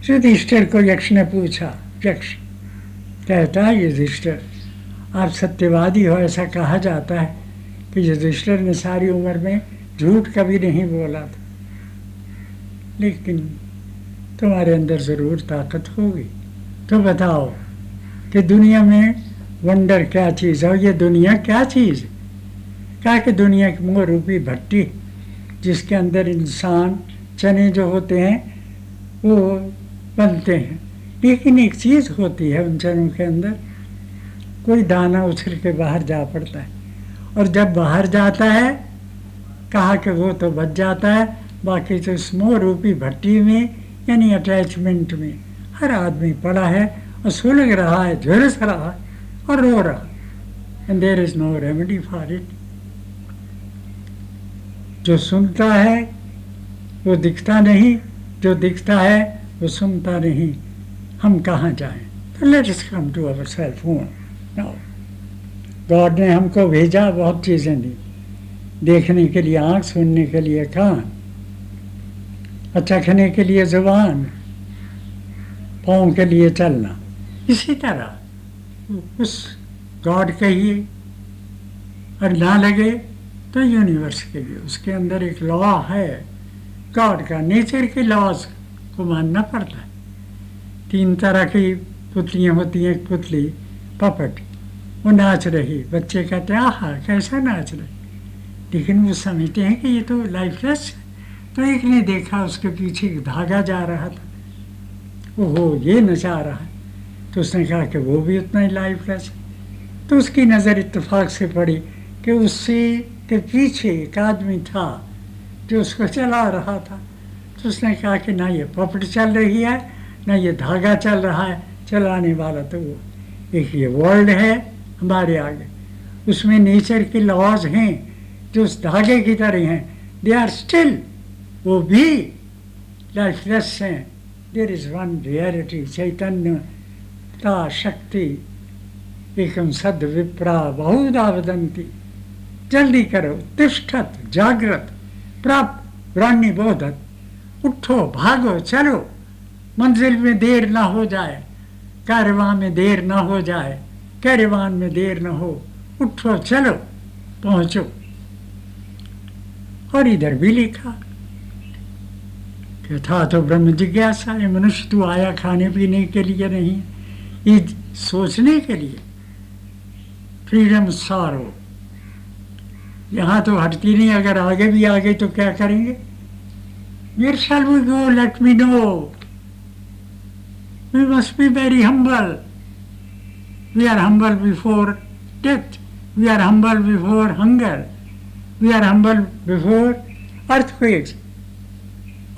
युधिष्ठिर को यक्ष ने पूछा, यक्ष, कहता है युधिष्ठिर, आप सत्यवादी हो, ऐसा कहा जाता है कि युधिष्ठिर ने सारी उम्र में झूठ कभी नहीं बोला था। लेकिन तुम्हारे अंदर ज़रूर ताकत होगी। तो बताओ कि दुनिया में वंडर क्या चीज़ है और ये दुनिया क्या चीज़ है? क्या कि दुनिया की मोह रूपी भट्टी, जिसके अंदर इंसान चने जो होते हैं, वो बनते हैं। लेकिन एक चीज़ होती है उन चनों के अंदर, कोई दाना उछल के बाहर जा पड़ता है। और जब बाहर जाता है, कहा कि वो तो बच जाता है, बाकी तो इस मोह रूपी भट्टी में, यानी अटैचमेंट में, हर आदमी पड़ा है, और सुलग रहा है, झुलस रहा है, और रो रहा है। And there is no remedy for it जो सुनता है, वो दिखता नहीं। जो दिखता है, वो सुनता नहीं। हम कहाँ जाएँ? तो let is come to our self phone now God ने हमको भेजा, बहुत चीज़ें दी। देखने के लिए आँख, सुनने के लिए कान। चखने के लिए ज़ुबान। पाँव के लिए चलना। इसी तरह। उस गॉड कहिए और ना लगे। तो यूनिवर्स के लिए, उसके अंदर एक लॉ है। गॉड का नेचर के लॉज को मानना पड़ता है। तीन तरह की पुतलियाँ होती हैं, एक पुतली पपट वो नाच रही, बच्चे कहते हैं, आहा, कैसा नाच रही? लेकिन वो समझते हैं कि ये तो लाइफलेस है। तो एक ने देखा, उसके पीछे एक धागा जा रहा था। ओहो, ये नचा रहा है। तो उसने कहा कि वो भी उतना ही लाइफलेस है। तो उसकी नज़र इतफाक से पड़ी कि उससे के पीछे एक आदमी था जो उसको चला रहा था। तो उसने कहा कि ना ये पपट चल रही है, ना ये धागा चल रहा है, चलाने वाला तो वो एक ये वर्ल्ड है हमारे आगे। उसमें नेचर के लॉज हैं, जो उस धागे की तरह हैं। दे आर स्टिल वो भी लाइफलेस हैं। देर इज़ वन रियलिटी चैतन्य, ता, शक्ति एकम सद विप्रा बहुधा वदंती जल्दी करो तिष्ठत, जागृत, प्राप्त ब्राह्मी बोधत। उठो, भागो, चलो। मंजिल में देर ना हो जाए, कारवां में देर ना हो जाए, कैरवान में देर न हो। उठो, चलो, पहुंचो। और इधर भी लिखा था तो ब्रह्म जिज्ञासा ये मनुष्य तू आया खाने पीने के लिए नहीं, ये सोचने के लिए। फ्रीडम सारो। यहाँ तो हटती नहीं, अगर आगे भी आ गई तो क्या करेंगे? Where shall we go let me know we must be very humble we are humble before death we are humble before hunger we are humble before earthquakes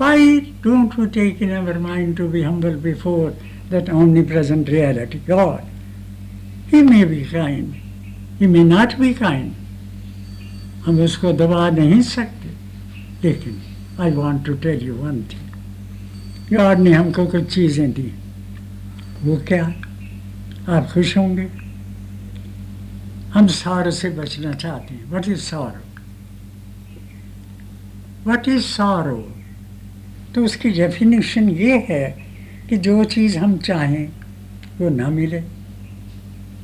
why don't to take in our mind to be humble before that only present reality God he may be kind he may not be kind हम उसको दबा नहीं सकते। लेकिन I want to tell you one thing God ने हमको कुछ चीज़ें दी। वो क्या? आप खुश होंगे? हम सार से बचना चाहते हैं। What is sorrow what is sorrow तो उसकी डेफिनेशन ये है कि जो चीज़ हम चाहें, वो ना मिले।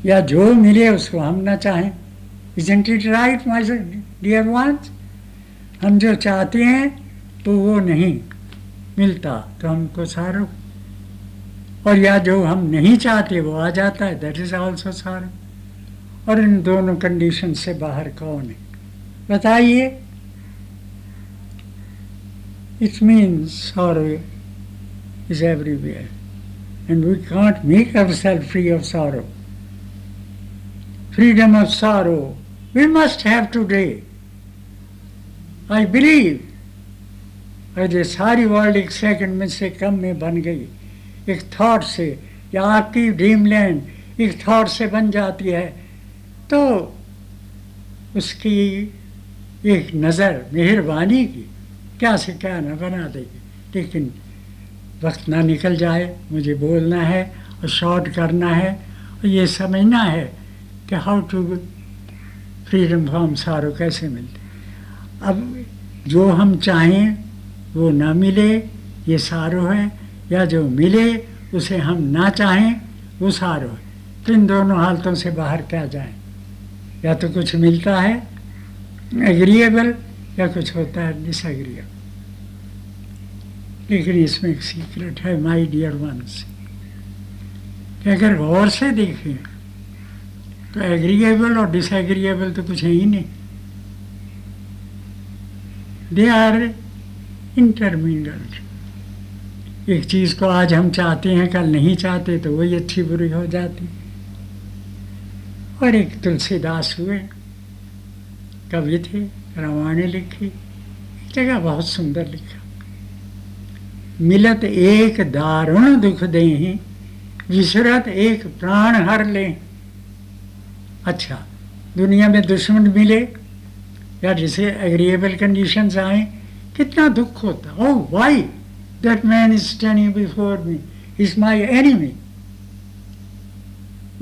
या जो मिले, उसको हम ना चाहें। Isn't it right my dear ones हम जो चाहते हैं तो वो नहीं मिलता तो हमको सारो। और या जो हम नहीं चाहते, वो आ जाता है दैट इज़ ऑल्सो सारो। और इन दोनों कंडीशन से बाहर कौन है? बताइए। It means sorrow is everywhere and we can't make our self free of sorrow freedom of sorrow we must have today. I believe और ये सारी वर्ल्ड एक सेकंड में से कम में बन गई। एक थॉट से, या आपकी ड्रीम लैंड एक थॉट से बन जाती है। तो उसकी एक नज़र, मेहरबानी की। क्या से क्या न बना देगी। लेकिन वक्त ना निकल जाए, मुझे बोलना है, और शॉर्ट करना है, और ये समझना है कि हाउ टू फ्रीडम फ्रॉम सारो कैसे मिलते अब जो हम चाहें, वो ना मिले, ये सारो है, या जो मिले, उसे हम ना चाहें, वो सारो है। तो इन दोनों हालतों से बाहर क्या जाए? या तो कुछ मिलता है एग्रीएबल या कुछ होता है डिसएग्रीएबल लेकिन इसमें एक सीक्रेट है माय डियर वंस अगर गौर से देखें तो एग्रीएबल और डिसएग्रीएबल तो कुछ है ही नहीं। दे आर इंटरमीडिएट एक चीज़ को आज हम चाहते हैं, कल नहीं चाहते तो वही अच्छी बुरी हो जाती। और एक तुलसीदास हुए, कवि थे, रामायण लिखी, एक जगह बहुत सुंदर लिखा। मिलत एक दारुण दुख दे विसरत एक प्राण हर ले। अच्छा दुनिया में दुश्मन मिले या जिसे एग्रीएबल कंडीशंस आए, कितना दुख होता। ओ why that man is standing before me is my enemy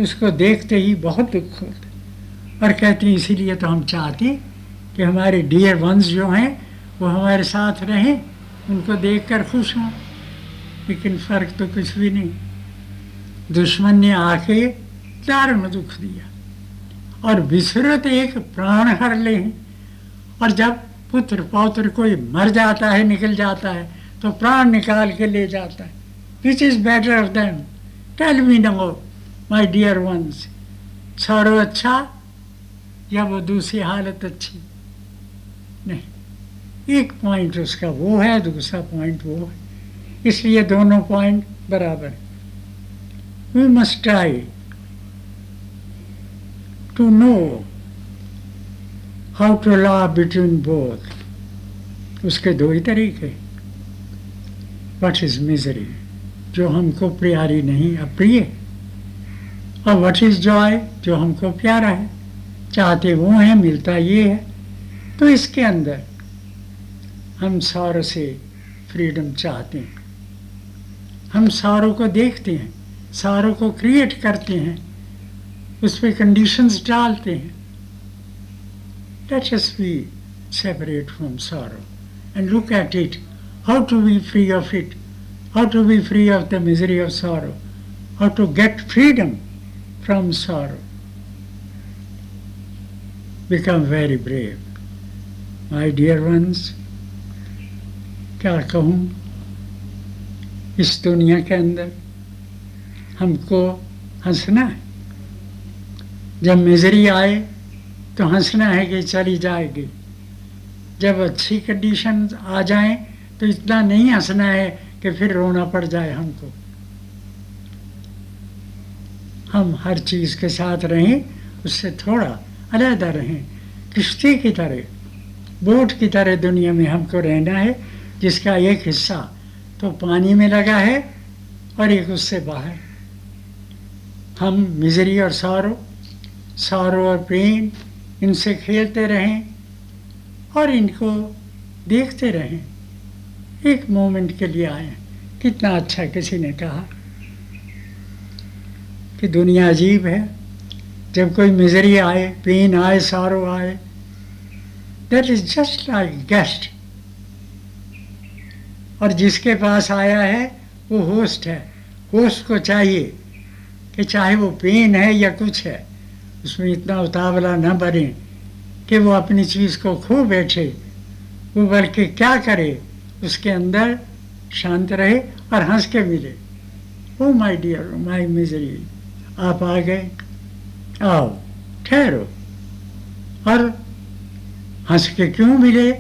उसको देखते ही बहुत दुख होता। और कहते हैं, इसीलिए तो हम चाहते कि हमारे डियर वंस जो हैं, वो हमारे साथ रहें, उनको देखकर खुश हों। लेकिन फ़र्क तो कुछ भी नहीं। दुश्मन ने आके दारुण दुख दिया। और विसरत एक प्राण हर ले। और जब पुत्र पौत्र कोई मर जाता है, निकल जाता है तो प्राण निकाल के ले जाता है। Which is better then tell me no my dear ones sorrow अच्छा या वो दूसरी हालत अच्छी। नहीं, एक पॉइंट उसका वो है, दूसरा पॉइंट वो है। इसलिए दोनों पॉइंट बराबर। We must try to know how to law between both उसके दो ही तरीके वट इज़ मिजरी जो हमको प्यारी नहीं, अप्रिय और वट इज़ जॉय जो हमको प्यारा है। चाहते वो हैं, मिलता ये है। तो इसके अंदर हम सारों से फ्रीडम चाहते हैं। हम सारों को देखते हैं। सारों को क्रिएट करते हैं। उस पर कंडीशंस डालते हैं let us be separate from sorrow and look at it how to be free of it how to be free of the misery of sorrow how to get freedom from sorrow become very brave my dear ones क्या कहूँ इस दुनिया के अंदर हमको हंसना है जब मिजरी आए तो हंसना है कि चली जाएगी। जब अच्छी कंडीशन आ जाए तो इतना नहीं हंसना है कि फिर रोना पड़ जाए हमको। हम हर चीज़ के साथ रहें, उससे थोड़ा अलहदा रहें। किश्ती की तरह, बोट की तरह दुनिया में हमको रहना है, जिसका एक हिस्सा तो पानी में लगा है और एक उससे बाहर। हम मिजरी और सारो सारो और पेन इनसे खेलते रहें और इनको देखते रहें। एक मोमेंट के लिए आए। कितना अच्छा किसी ने कहा कि दुनिया अजीब है। जब कोई मिजरी आए, पेन आए, सारो आए that is just like guest और जिसके पास आया है, वो होस्ट है। होस्ट को चाहिए कि चाहे वो पेन है या कुछ है उसमें इतना उतावला न बने कि वो अपनी चीज़ को खो बैठे। वो बल्कि क्या करे? उसके अंदर शांत रहे और हंस के मिले। ओ माय डियर माय मिजरी आप आ गए। आओ, ठहरो। और हंस के क्यों मिले?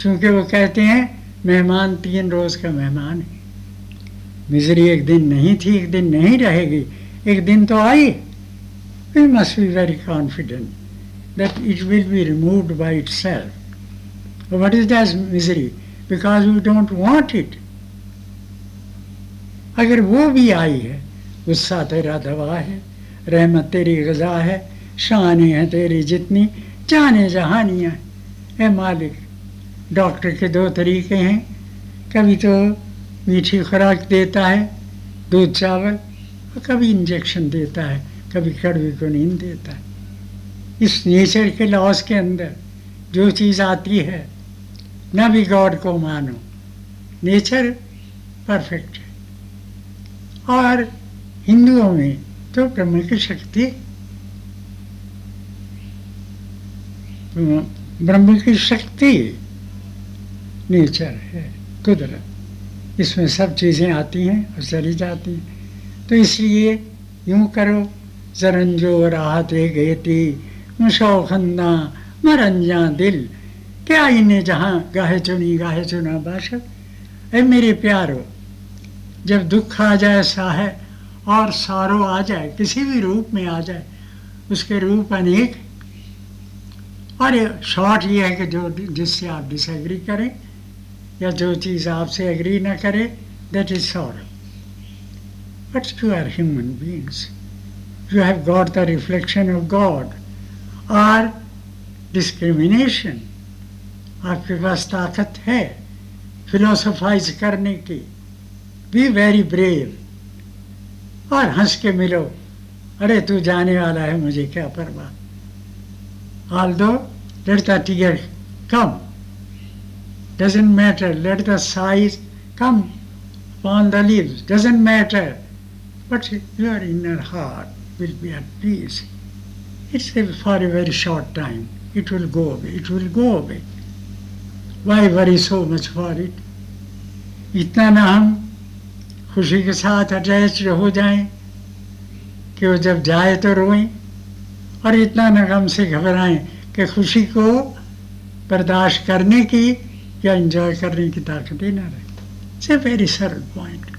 क्योंकि वो कहते हैं, मेहमान तीन रोज़ का मेहमान है। मिजरी एक दिन नहीं थी, एक दिन नहीं रहेगी। एक दिन तो आई। We must be very confident that it will be removed by itself. But what is that misery? Because we don't want it. अगर वो भी आई है गुस्सा तेरा दवा है रहमत तेरी गज़ा है शान है तेरी जितनी जाने जहानियाँ है मालिक डॉक्टर के दो तरीके हैं कभी तो मीठी खुराक देता है दूध चावल और कभी इंजेक्शन देता है कभी कड़वी को नींद देता। इस नेचर के लॉस के अंदर जो चीज़ आती है, न भी गॉड को मानो। नेचर परफेक्ट है। और हिंदुओं में तो ब्रह्म की शक्ति, ब्रह्म की शक्ति नेचर है, कुदरत। इसमें सब चीज़ें आती हैं और चली जाती हैं। तो इसलिए यूँ करो जरंजो राहत गेती मुशो खन्ना मरंजा दिल क्या इन्हें जहाँ गाहे चुनी, गाहे चुना बाशक ए मेरे प्यारो, जब दुख आ जाए साहे, और सारो आ जाए, किसी भी रूप में आ जाए, उसके रूप अनेक। और शॉर्ट ये है कि जो जिससे आप डिसएग्री करें, या जो चीज़ आपसे एग्री ना करे that is sorrow but you are human beings you have got the reflection of God, or discrimination, or ताकत है philosophize करने की be very brave, और हंस के मिलो। अरे तू जाने वाला है मुझे क्या परवा हाल दो लड़ता the tiger come doesn't matter लड़ता size come on the leave doesn't matter but you inner heart will be at peace. It's for a very short time. It will go away. It will go away. Why worry so much for it? इतना ना हम खुशी के साथ attach हो जाएँ कि वो जब जाए तो रोएँ। और इतना न गम से घबराएँ कि खुशी को बर्दाश्त करने की या एंजॉय करने की ताकत ही ना रहे। इट्स ए वेरी सरल point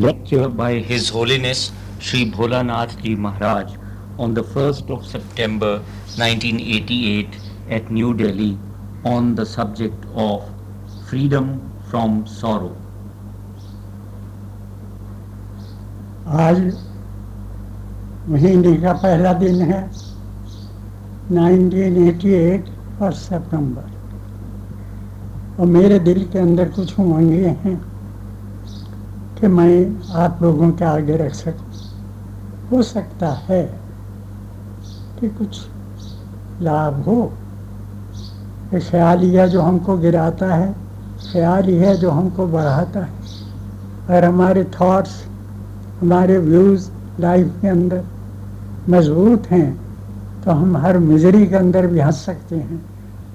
lecture by His Holiness Sri Bholanath Ji Maharaj on the 1st of September 1988 at New Delhi on the subject of freedom from sorrow. आज महीने का पहला दिन है 1988 और सितंबर और मेरे दिल के अंदर कुछ उमंगे हैं कि मैं आप लोगों के आगे रख सकूँ? हो सकता है कि कुछ लाभ हो। ये ख्याल ही है जो हमको गिराता है, ख्याल ही है जो हमको बढ़ाता है। और हमारे थॉट्स हमारे व्यूज़ लाइफ के अंदर मज़बूत हैं तो हम हर मिजरी के अंदर भी हंस सकते हैं,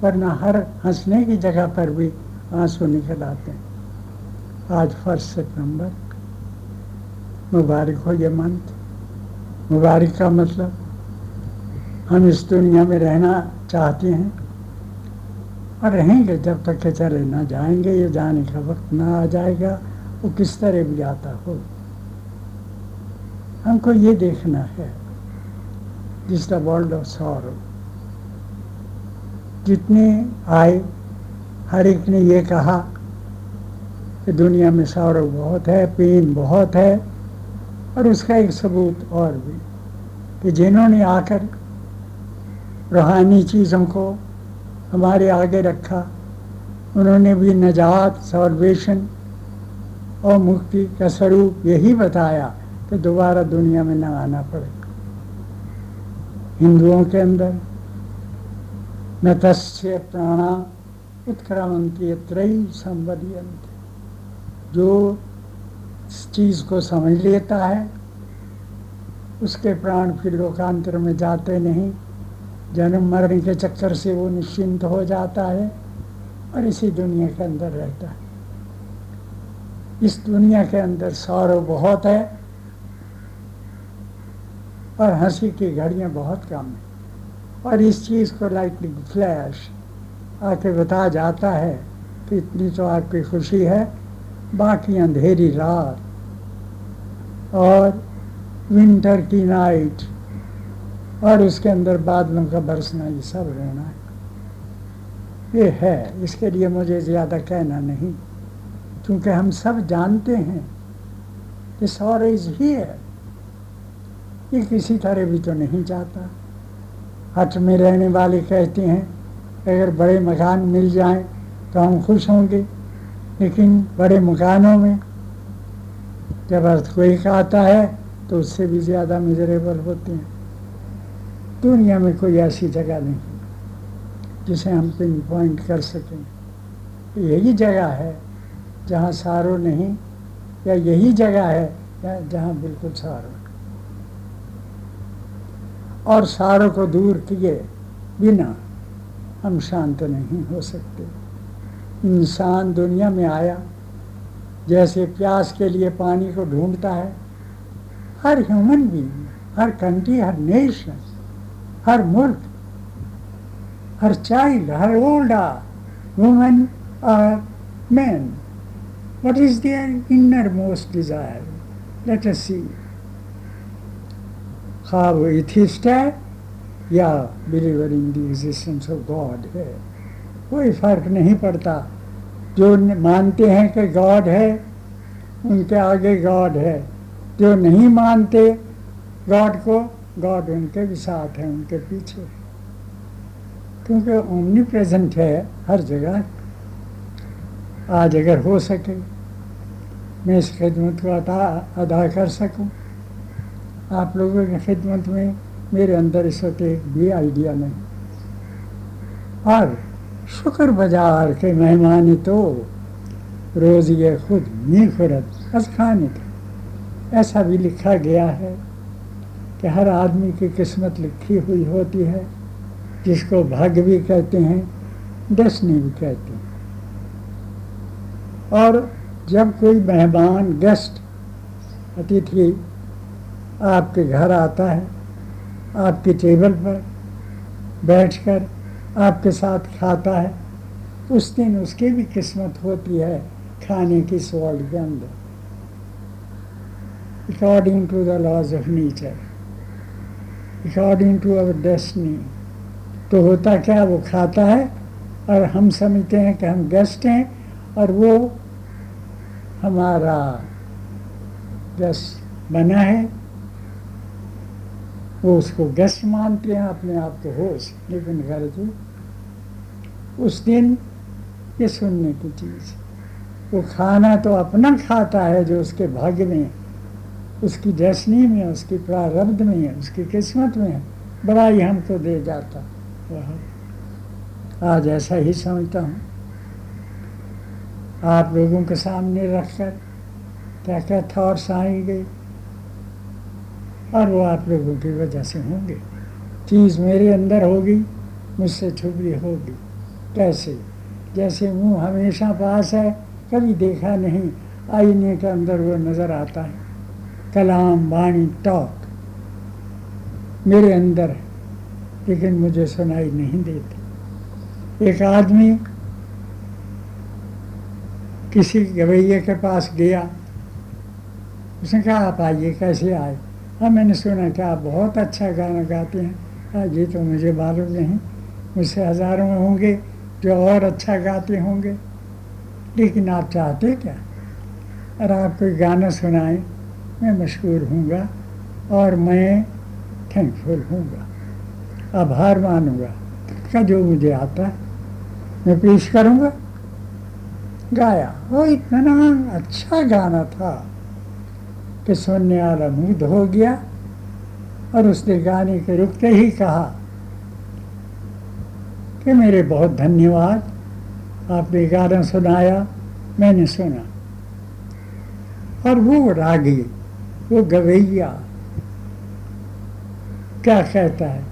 वरना हर हंसने की जगह पर भी आँसू निकल आते हैं। आज फ़र्स्ट सितंबर मुबारक हो ये मंथ। मुबारक का मतलब हम इस दुनिया में रहना चाहते हैं और रहेंगे, जब तक के चले ना जाएँगे, ये जाने का वक्त ना आ जाएगा, वो किस तरह भी आता हो। हमको ये देखना है जिस द वर्ल्ड ऑफ़ सॉरो जितने आए, हर एक ने ये कहा कि दुनिया में सौरव बहुत है, पेन बहुत है, और उसका एक सबूत और भी कि जिन्होंने आकर रूहानी चीज़ों को हमारे आगे रखा, उन्होंने भी नजात सॉल्वेशन और मुक्ति का स्वरूप यही बताया कि दोबारा दुनिया में न आना पड़े। हिंदुओं के अंदर न प्राणा उत्क्रामंती त्रयी संवदियंत जो इस चीज़ को समझ लेता है, उसके प्राण फिर लोकांतर में जाते नहीं। जन्म मरण के चक्कर से वो निश्चिंत हो जाता है और इसी दुनिया के अंदर रहता है। इस दुनिया के अंदर सौरव बहुत है और हँसी की घड़ियाँ बहुत कम है। और इस चीज़ को लाइटनिंग फ्लैश आके बता जाता है कि इतनी तो आपकी खुशी है। बाकी अंधेरी रात और विंटर की नाइट और उसके अंदर बादलों का बरसना, ये सब रहना है। ये है, इसके लिए मुझे ज़्यादा कहना नहीं, क्योंकि हम सब जानते हैं, कि सौर इज़ है ये किसी तरह भी तो नहीं जाता। हट में रहने वाले कहते हैं, अगर बड़े मकान मिल जाएँ तो हम खुश होंगे। लेकिन बड़े मकानों में जब अर्थ अर्थक्वेक आता है तो उससे भी ज़्यादा मिजरेबल होते हैं। दुनिया में कोई ऐसी जगह नहीं जिसे हम पिन पॉइंट कर सकें। यही जगह है जहाँ सारो नहीं, या यही जगह है या जहाँ बिल्कुल सारो और सारों को दूर किए बिना हम शांत नहीं हो सकते। इंसान दुनिया में आया, जैसे प्यास के लिए पानी को ढूंढता है, हर ह्यूमन बींग हर कंट्री, हर नेशन, हर मुल्क, हर चाइल्ड, हर ओल्ड वुमेन और man. What is their innermost desire? See हाँ वो इथिस्ट है या believer in the existence of God है कोई फ़र्क नहीं पड़ता। जो मानते हैं कि गॉड है, उनके आगे गॉड है। जो नहीं मानते गॉड को, गॉड उनके भी साथ है, उनके पीछे क्योंकि ओमनी प्रेजेंट है हर जगह। आज अगर हो सके, मैं इस खिदमत को अदा अदा कर सकूँ। आप लोगों की खिदमत में मेरे अंदर इस वक्त भी आइडिया नहीं। और शुक्र बाज़ार के मेहमान तो रोज़ ये खुद मी खुरत खाने थे। ऐसा भी लिखा गया है कि हर आदमी की किस्मत लिखी हुई होती है, जिसको भाग्य भी कहते हैं डसनी भी कहते हैं। और जब कोई मेहमान गेस्ट अतिथि आपके घर आता है, आपकी टेबल पर बैठकर आपके साथ खाता है, उस दिन उसकी भी किस्मत होती है खाने की वर्ल्ड के अंदर। According to the laws of nature according to our destiny तो होता क्या, वो खाता है और हम समझते हैं कि हम गेस्ट हैं और वो हमारा गेस्ट बना है। वो उसको गेस्ट मानते हैं, अपने आप को होश, लेकिन जी उस दिन ये सुनने की चीज़। वो खाना तो अपना खाता है जो उसके भाग्य में उसकी जैसनी में उसकी प्रारब्ध में है उसकी किस्मत में है। बड़ा ही हमको दे जाता। वह। आज ऐसा ही समझता हूँ। आप लोगों के सामने रखकर क्या क्या थॉट्स आएँगे? और वो आप लोगों की वजह से होंगे। चीज़ मेरे अंदर होगी मुझसे छुपी होगी। कैसे? जैसे मुँह हमेशा पास है, कभी देखा नहीं, आईने के अंदर वो नज़र आता है। कलाम, वाणी, टॉक मेरे अंदर है, लेकिन मुझे सुनाई नहीं देती। एक आदमी किसी गवैये के पास गया। उसने कहा, आप आइए, कैसे आए? हाँ मैंने सुना कि आप बहुत अच्छा गाना गाते हैं। हाँ जी तो मुझे मालूम नहीं, मुझसे हज़ारों होंगे। जो और अच्छा गाते होंगे। लेकिन आप चाहते क्या? अगर आप कोई गाना सुनाएँ, मैं मशहूर हूँगा और मैं थैंकफुल हूँगा आभार मानूँगा। का जो मुझे आता है, मैं पेश करूँगा? गाया। वो इतना अच्छा गाना था कि सुनने वाला मुग्ध हो गया और उसने गाने के रुकते ही कहा कि मेरे बहुत धन्यवाद। आपने गाना सुनाया, मैंने सुना। और वो रागी, वो गवैया, क्या कहता है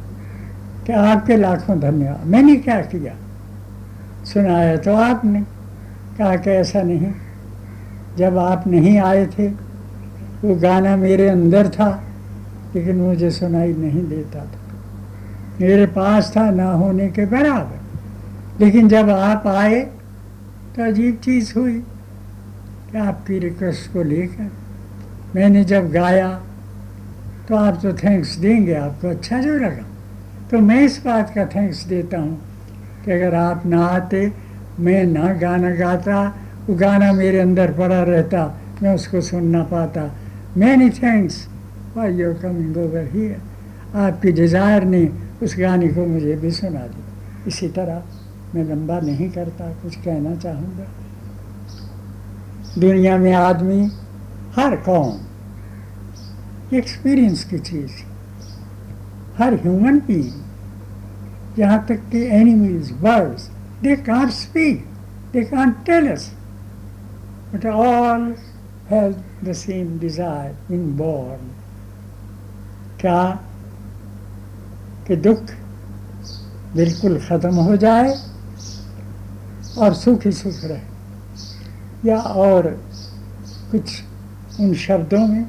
कि आपके लाखों धन्यवाद। मैंने क्या किया? सुनाया तो आपने, कहा कि ऐसा नहीं। जब आप नहीं आए थे, वो गाना मेरे अंदर था, लेकिन मुझे सुनाई नहीं देता था। मेरे पास था ना होने के बराबर। लेकिन जब आप आए तो अजीब चीज़ हुई कि आपकी रिक्वेस्ट को लेकर। मैंने जब गाया तो आप तो थैंक्स देंगे, आपको अच्छा जो लगा। तो मैं इस बात का थैंक्स देता हूँ कि अगर आप ना आते, मैं ना गाना गाता, वो गाना मेरे अंदर पड़ा रहता, मैं उसको सुन ना पाता। Many thanks for your coming over here आपकी डिज़ायर ने उस गाने को मुझे भी सुना दी। इसी तरह मैं लंबा नहीं करता, कुछ कहना चाहूँगा। दुनिया में आदमी, हर कौम एक्सपीरियंस की चीज़, हर ह्यूमन बीइंग यहाँ तक कि enemies birds they can't speak they can't tell us but all have the same desire inborn क्या कि दुख बिल्कुल ख़त्म हो जाए और सुख ही सुख रहे। या और कुछ उन शब्दों में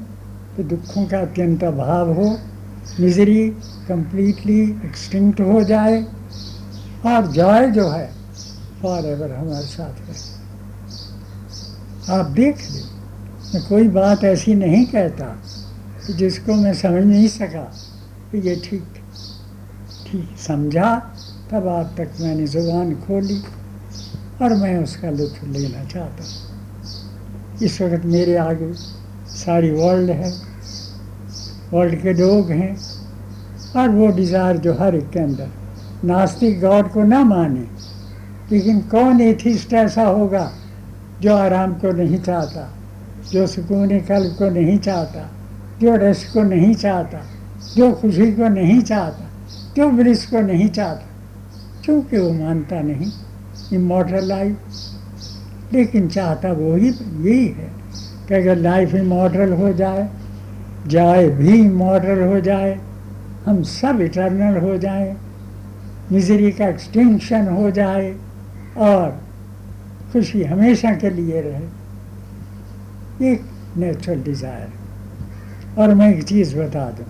कि दुखों का अत्यंत अभाव हो मिजरी कंप्लीटली एक्सटिंक्ट हो जाए और जॉय जो है फॉर एवर हमारे साथ है आप देख लें, मैं कोई बात ऐसी नहीं कहता कि जिसको मैं समझ नहीं सका कि ये ठीक समझा, तब आज तक मैंने ज़ुबान खोली और मैं उसका लुत्फ लेना चाहता हूँ। इस वक्त मेरे आगे सारी वर्ल्ड है। वर्ल्ड के लोग हैं और वो डिज़ायर जो हर एक के अंदर, नास्तिक गॉड को ना माने, लेकिन कौन एथिस्ट ऐसा होगा जो आराम को नहीं चाहता, जो सुकून कल्ब को नहीं चाहता, जो रस को नहीं चाहता, जो खुशी को नहीं चाहता? जो ब्रिस को नहीं चाहता? क्योंकि वो मानता नहीं। इमोटल लाइफ लेकिन चाहता वो ही यही है कि अगर लाइफ इमोटल हो जाए जाए भी इमोटल हो जाए, हम सब इटर्नल हो जाए मिजरी का एक्सटेंशन हो जाए, और खुशी हमेशा के लिए रहे। एक नेचुरल डिज़ायर और मैं एक चीज़ बता दूँ।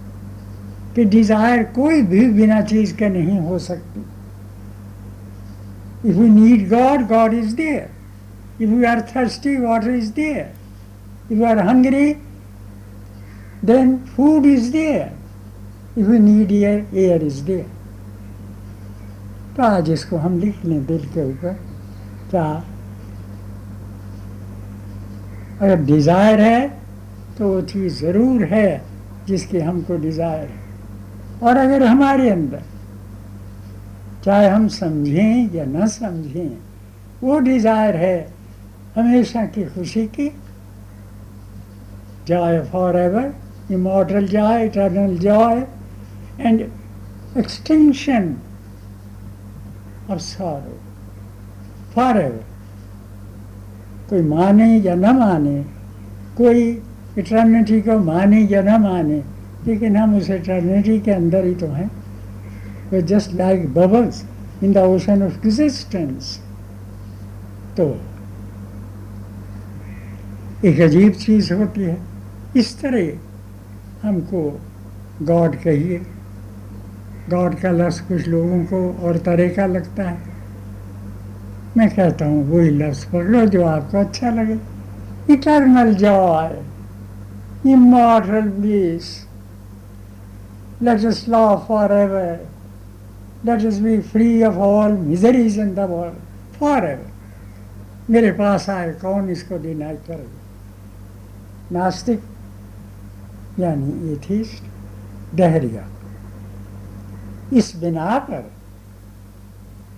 कि डिज़ायर कोई भी बिना चीज़ के नहीं हो सकती। If you need God God is there if you are thirsty water is there if you are hungry then food is there if you need air air is there तो आज इसको हम लिख लें दिल के ऊपर। क्या? अगर डिज़ायर है तो वो चीज़ ज़रूर है जिसकी हमको डिज़ायर है। और अगर हमारे अंदर चाहे हम समझें या न समझें, वो डिज़ायर है हमेशा की खुशी की। Joy forever immortal joy eternal joy and extension of sorrow forever कोई माने या न माने, कोई इटर्निटी को माने या न माने लेकिन हम उस इटर्निटी के अंदर ही तो हैं। वे just like bubbles in the ocean of existence तो एक अजीब चीज़ होती है। इस तरह हमको गॉड कहिए। गॉड का लफ्ज़ कुछ लोगों को और तरह का लगता है। मैं कहता हूँ, वही लफ्ज़ पकड़ो जो आपको अच्छा लगे। Eternal joy immortal bliss. Let us love forever. Let us be free of all miseries in the world forever. मेरे पास आए, कौन इसको डिनाई करेगा नास्तिक, यानी एथिस्ट डहरिया इस बिना पर,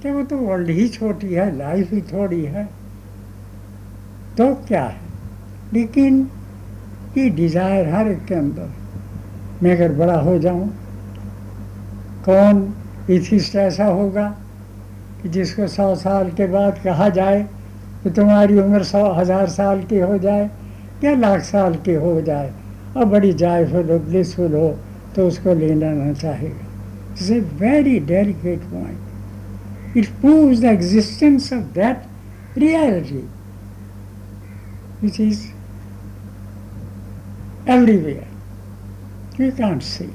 कि वो तो वर्ल्ड ही छोटी है लाइफ ही थोड़ी है तो क्या है लेकिन ये डिज़ायर हर एक के अंदर मैं अगर बड़ा हो जाऊँ, कौन इथिस्ट ऐसा होगा कि जिसको सौ साल के बाद कहा जाए कि तुम्हारी उम्र सौ हज़ार साल की हो जाए या लाख साल की हो जाए? और बड़ी जायफुल हो ब्लिसफुल हो तो उसको लेना ना चाहेगा। It's a very delicate point it proves the existence of that reality which is everywhere. You can't see.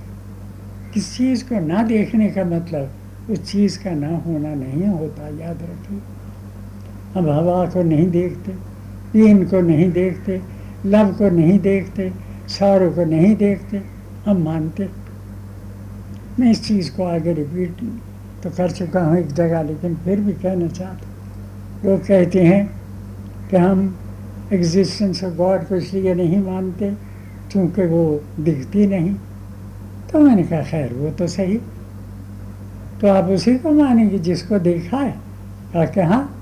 किस चीज़ को ना देखने का मतलब उस चीज़ का ना होना नहीं होता, याद रखिए। हम हवा को नहीं देखते पेन को नहीं देखते, लव को नहीं देखते, सारों को नहीं देखते, हम मानते। मैं इस चीज़ को आगे रिपीट तो कर चुका हूँ एक जगह, लेकिन फिर भी कहना चाहता लोग कहते हैं कि हम एग्जिस्टेंस ऑफ़ गॉड को इसलिए नहीं मानते क्योंकि वो दिखती नहीं? तो मैंने कहा, खैर, वो तो सही। तो आप उसी को मानेंगे जिसको देखा है? कहा कि हाँ।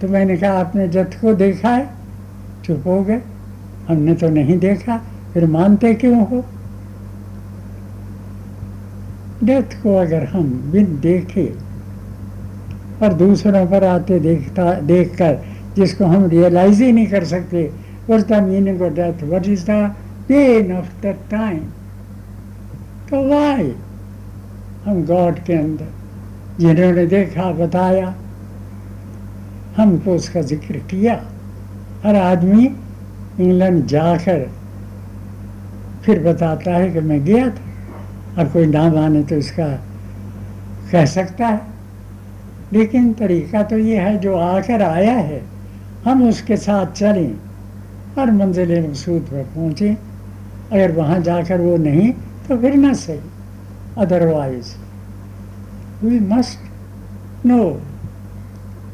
तो मैंने कहा, आपने जथ को देखा है, चुप हो गए। हमने तो नहीं देखा। फिर मानते क्यों हो? डेथ को अगर हम बिन देखे और दूसरों पर आते देखता, देखकर जिसको हम रियलाइज़ ही नहीं कर सकते what the meaning of death what is the pain of the time तो वाई हम गॉड के अंदर। जिन्होंने देखा, बताया। हमको उसका ज़िक्र किया। हर आदमी इंग्लैंड जाकर फिर बताता है कि मैं गया था। और कोई ना माने तो इसका कह सकता है। लेकिन तरीका तो ये है, जो आकर आया है, हम उसके साथ चलें और मंजिल मकसूद पर पहुँचे। अगर वहाँ जाकर वो नहीं तो फिर ना सही। अदरवाइज़ वी मस्ट नो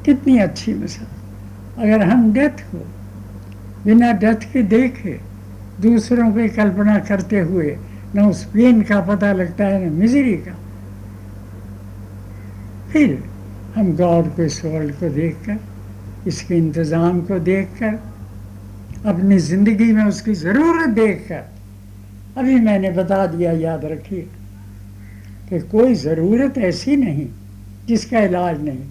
कितनी अच्छी मिसाल। अगर हम डेथ को, बिना डेथ के देखे, दूसरों की कल्पना करते हुए, न उस पेन का पता लगता है, न मिजरी का। फिर हम गॉड को इस वर्ल्ड को देखकर, इसके इंतज़ाम को देखकर, अपनी ज़िंदगी में उसकी ज़रूरत देखकर अभी मैंने बता दिया, याद रखिए, कि कोई ज़रूरत ऐसी नहीं, जिसका इलाज नहीं।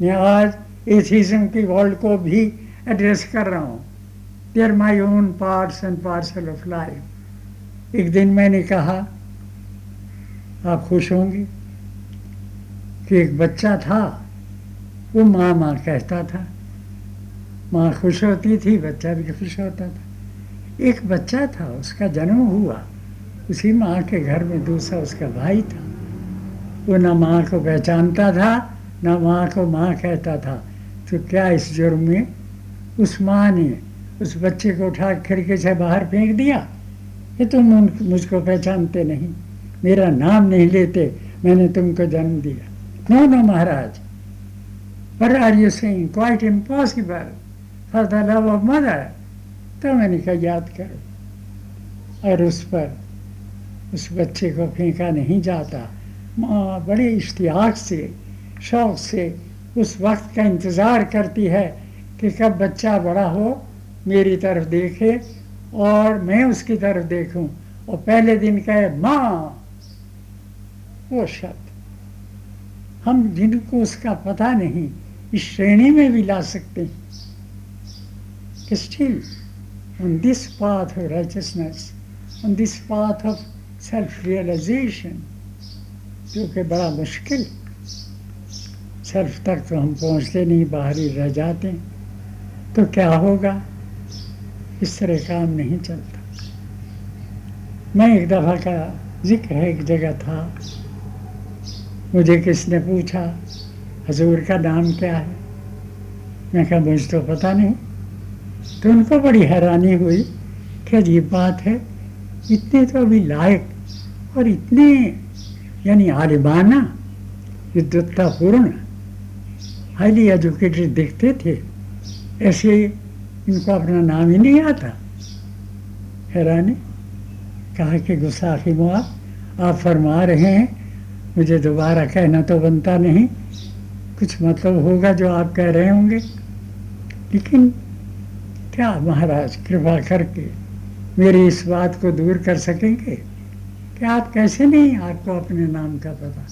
मैं आज एथिज़म की वर्ल्ड को भी एड्रेस कर रहा हूँ। They're my own parts and parcel of life एक दिन मैंने कहा, आप खुश होंगे? कि एक बच्चा था, वो माँ माँ कहता था। माँ खुश होती थी, बच्चा भी खुश होता था। एक बच्चा था, उसका जन्म हुआ। उसी माँ के घर में दूसरा उसका भाई था। वो ना माँ को पहचानता था, ना माँ को माँ कहता था। तो क्या इस जुर्म में उस माँ ने उस बच्चे को उठा खिड़की से बाहर फेंक दिया? ये तुम मुझको पहचानते नहीं। मेरा नाम नहीं लेते, मैंने तुमको जन्म दिया। No no, Maharaj. पर are you saying quite impossible for the love of mother तो मैंने कहा, याद करो। और उस पर उस बच्चे को फेंका नहीं जाता। माँ बड़े इश्तियाक से, शौक से उस वक्त का इंतज़ार करती है कि कब बच्चा बड़ा हो, मेरी तरफ़ देखे और मैं उसकी तरफ़ देखूँ। और पहले दिन कहे, माँ, वो शब्द हम जिनको उसका पता नहीं, इस श्रेणी में भी ला सकते हैं। Still on this path of righteousness, on this path of self-realization, जो कि बड़ा मुश्किल। सेल्फ तक तो हम पहुँचते नहीं बाहर रह जाते तो क्या होगा? इस तरह काम नहीं चलता। मैं एक दफ़ा का ज़िक्र है एक जगह था। मुझे किसने पूछा हजूर का नाम क्या है? मैं कहा मुझे तो पता नहीं। तो उनको बड़ी हैरानी हुई कि अजीब बात है, इतने तो अभी लायक और इतने, यानी आलिबाना विद्वत्तापूर्ण हाईली एजुकेटेड दिखते थे, ऐसे इनको अपना नाम ही नहीं आता। हैरानी, कहा कि गुस्साखी मुआ, आप फरमा रहे हैं, मुझे दोबारा कहना तो बनता नहीं, कुछ मतलब होगा जो आप कह रहे होंगे। लेकिन क्या महाराज कृपा करके मेरी इस बात को दूर कर सकेंगे? कि आप कैसे नहीं आपको अपने नाम का पता?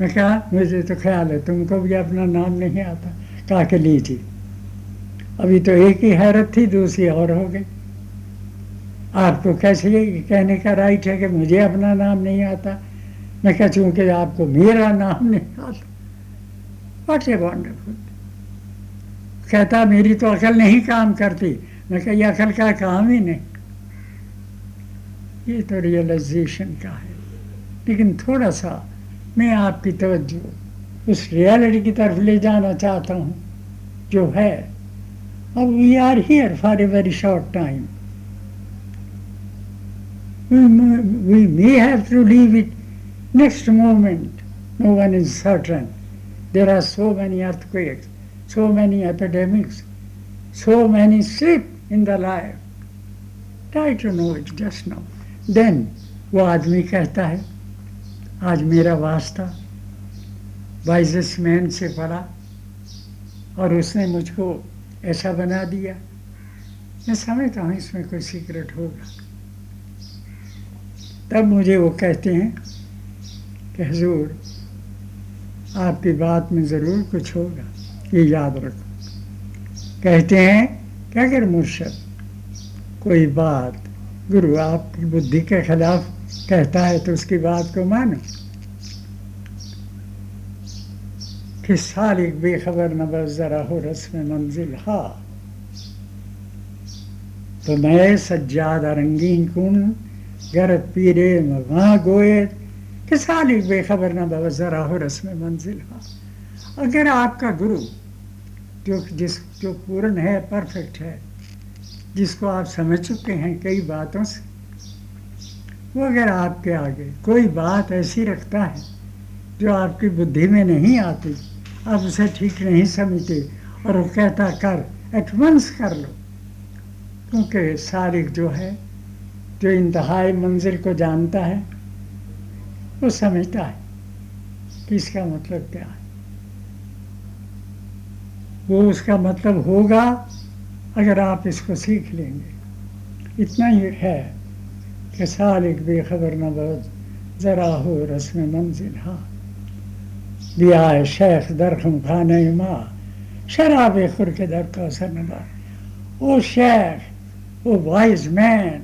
मैं कहा मुझे तो ख्याल है तुमको भी अपना नाम नहीं आता। कहा के लीजिए। अभी तो एक ही हैरत थी, दूसरी और हो गई। आपको कैसे कहने का राइट है कि मुझे अपना नाम नहीं आता? मैं कह चूँकि आपको मेरा नाम नहीं आता? वॉट ए वंडरफुल कहता मेरी तो अकल नहीं काम करती। मैं कह अकल का काम ही नहीं। ये तो रियलाइजेशन का है। लेकिन थोड़ा सा मैं आपकी तवज्जो उस रियलिटी की तरफ़ ले जाना चाहता हूँ जो है। अब we are here for a very short time we may have to leave it next moment. No one is certain. There are so many earthquakes, so many epidemics, so many slip in the life. Try to know it just now. Then वो आदमी कहता है आज मेरा वास्ता बाइजस man से पड़ा और उसने मुझको ऐसा बना दिया मैं समझता हूँ इसमें कोई सीक्रेट होगा तब मुझे वो कहते हैं कि हजूर आपकी बात में ज़रूर कुछ होगा ये याद रखो। कहते हैं क्या कर मुर्शद कोई बात गुरु आपकी बुद्धि के खिलाफ कहता है तो उसकी बात को मानो। कि सालिक बेखबर न ज़रा हो रस्म मंजिल हा। तो मैं सज्जाद रंगीन कुन गर पीरे वहाँ गोए कि सालिक बेखबर न ज़रा हो रस्म मंजिल हा। अगर आपका गुरु, जो जिस, जो पूर्ण है परफेक्ट है, जिसको आप समझ चुके हैं कई बातों से, वो अगर आपके आगे कोई बात ऐसी रखता है, जो आपकी बुद्धि में नहीं आती, आप उसे ठीक नहीं समझते और वो कहता, कर एटवंस कर लो। क्योंकि सारिक जो है, जो इंतहाई मंजिल को जानता है, वो समझता है कि इसका मतलब क्या है। वो उसका मतलब होगा, अगर आप इसको सीख लेंगे। इतना ही है कि सालिक बेखबर न ज़रा हो रस्म मंजिल हाँ। बिया शेख दरखम खाने माँ शराब खुर के दर का असर न ओ शेख, ओ वाइज मैन,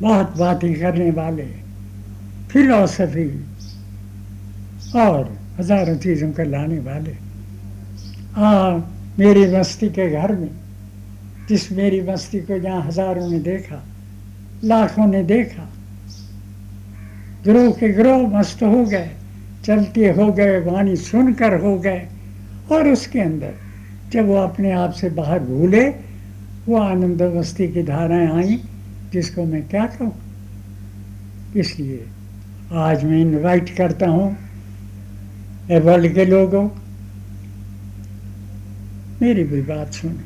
बहुत बातें करने वाले, फिलोसफी, और हज़ारों चीज़ों को लाने वाले। आ मेरी बस्ती के घर में, जिस मेरी बस्ती को जहाँ हज़ारों ने देखा, लाखों ने देखा, ग्रोह के ग्रोह मस्त हो गए, चलते हो गए, वाणी सुनकर हो गए, और उसके अंदर जब वो अपने आप से बाहर भूले, वो आनंद बस्ती की धाराएँ आई, जिसको मैं क्या कहूँ? इसलिए आज मैं इनवाइट करता हूँ। वर्ल्ड के लोगों। मेरी भी बात सुनो।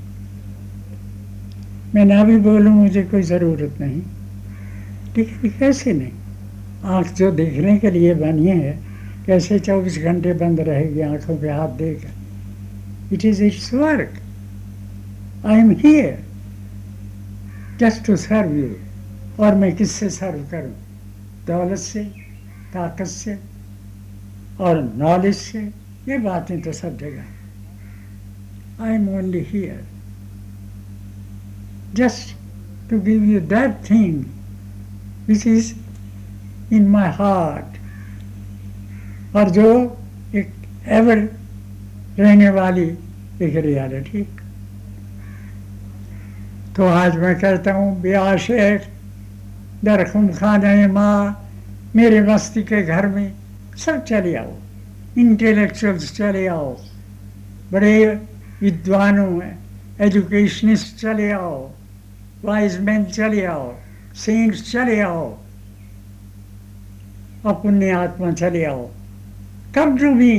मैं ना भी बोलूँ, मुझे कोई ज़रूरत नहीं। लेकिन कैसे नहीं? आँख जो देखने के लिए बनी है, कैसे चौबीस घंटे बंद रहेगी आँखों पे हाथ देकर? It is it's work I am here just to serve you और मैं किससे सर्व करूँ? दौलत से? ताकत से? और नॉलेज से ये बातें तो सब जगह I am only here just to give you that thing which is in my heart और जो एक एवर रहने वाली एक रियलिटी तो आज मैं कहता हूँ ब्याह शेख दरखुम खाने माँ, मेरे मस्ती के घर में सब चले आओ इंटेलेक्चुअल्स चले आओ बड़े विद्वानों एजुकेशनिस्ट चले आओ वाइज मैन चले आओ सेंट्स चले आओ और पुण्य आत्मा चले आओ come to me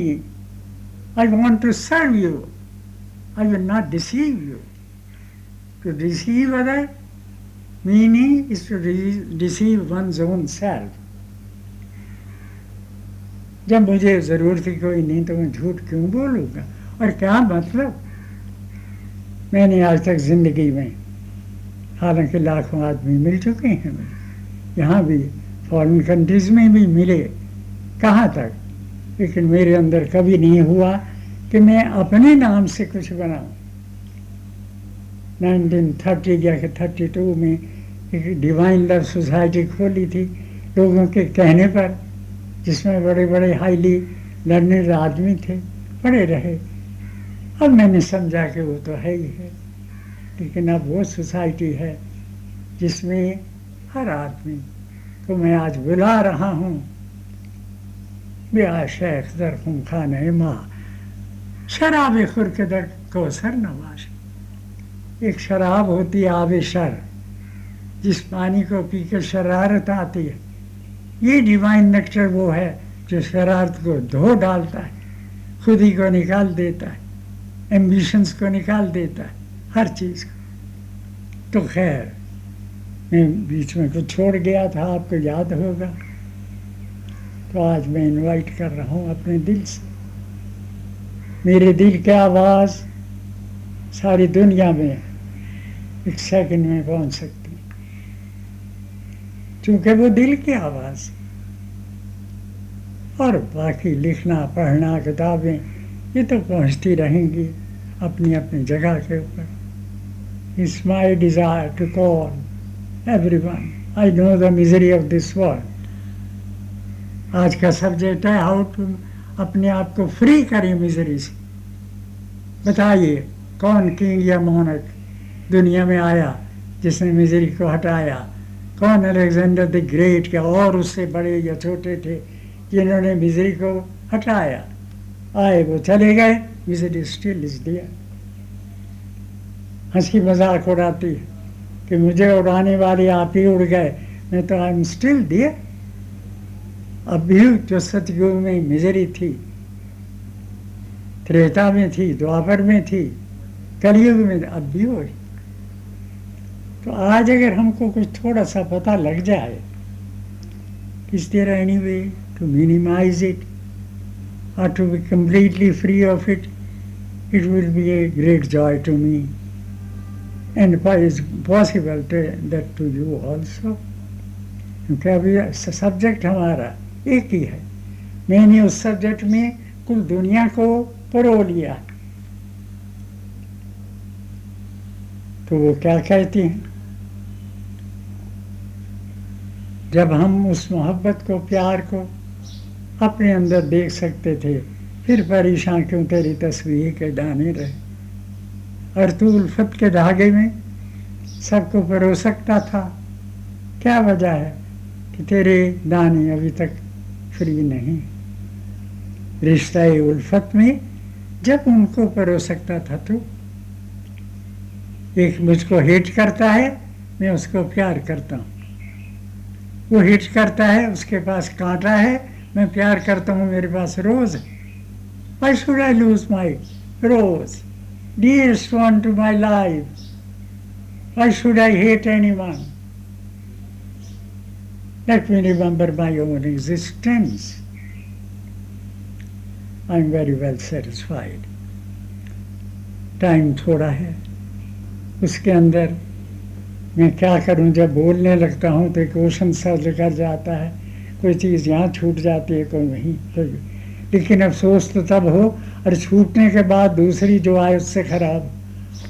I want to serve you I will not deceive you to deceive other meaning is to deceive one own self जब मुझे ज़रूरत ही कोई नहीं तो मैं झूठ क्यों बोलूँगा? और क्या मतलब? मैंने आज तक ज़िंदगी में हालाँकि लाखों आदमी मिल चुके हैं। यहाँ भी फॉरेन कंट्रीज़ में भी मिले। कहाँ तक? लेकिन मेरे अंदर कभी नहीं हुआ कि मैं अपने नाम से कुछ बनाऊँ। 1930 या कि 32 में एक डिवाइन लव सोसाइटी खोली थी लोगों के कहने पर। जिसमें बड़े बड़े हाईली लर्निड आदमी थे पड़े रहे। अब मैंने समझा कि वो तो है ही है। लेकिन अब वो सोसाइटी है जिसमें हर आदमी को मैं आज बुला रहा हूँ। ब्याह शेख दर खून माँ। शराब खुर के दर को सर नवाज़। एक शराब होती है आब शर जिस पानी को पी के शरारत आती है। ये डिवाइन नेक्टर वो है जो शरारत को धो डालता है, खुद ही को निकाल देता है एम्बिशंस को निकाल देता है, हर चीज़ को। तो खैर, मैं बीच में कुछ छोड़ गया था, आपको याद होगा। तो आज मैं इनवाइट कर रहा हूँ अपने दिल से। मेरे दिल की आवाज़ सारी दुनिया में एक सेकंड में पहुँच सकती क्योंकि वो दिल की आवाज़ और बाकी लिखना, पढ़ना, किताबें, ये तो पहुँचती रहेंगी अपनी अपनी जगह के ऊपर। It's my desire to call everyone I know the misery of this world आज का सब्जेक्ट है हाउ टू अपने आप को फ्री करें मिजरी से। बताइए, कौन किंग या मोहनक दुनिया में आया जिसने मिजरी को हटाया? कौन अलेक्जेंडर द ग्रेट के? और उससे बड़े या छोटे थे जिन्होंने मिजरी को हटाया। आए वो चले गए। मिजरी स्टिल इज़ दियर हँसी मज़ाक उड़ाती है कि मुझे उड़ाने वाले आप ही उड़ गए। मैं तो आई एम स्टिल डियर अब भी जो सतयुग में मिजरी थी, त्रेता में थी, द्वापर में थी, कलयुग में अब भी हो रही तो आज अगर हमको कुछ थोड़ा सा पता लग जाए is there any way to minimise it be completely free of it, it will be a great joy to me. And it is possible to, that to you also. क्योंकि अभी सब्जेक्ट हमारा एक ही है मैंने उस सब्जेक्ट में कुल दुनिया को परो लिया तो वो क्या कहती हैं जब हम उस मोहब्बत को, प्यार को अपने अंदर देख सकते थे, फिर परेशान क्यों तेरी तस्वीर के दाने रहे? और तू उल्फत के धागे में सबको परो सकता था। क्या वजह है कि तेरे दाने अभी तक फ्री नहीं? रिश्ता उल्फत में जब उनको परो सकता था तो। एक मुझको हिट करता है, मैं उसको प्यार करता हूँ। वो हिट करता है, उसके पास कांटा है। मैं प्यार करता हूँ, मेरे पास rose why should I lose my rose? Dearest one to my life why should I hate anyone let me remember my own existence I am very well satisfied time थोड़ा है, उसके अंदर मैं क्या करूँ? जब बोलने लगता हूँ तो एक ओशन सा लेकर जाता है। कोई चीज़ यहाँ छूट जाती है, कोई वहीं। कोई लेकिन अफसोस तो तब हो, और छूटने के बाद दूसरी जो आए उससे खराब।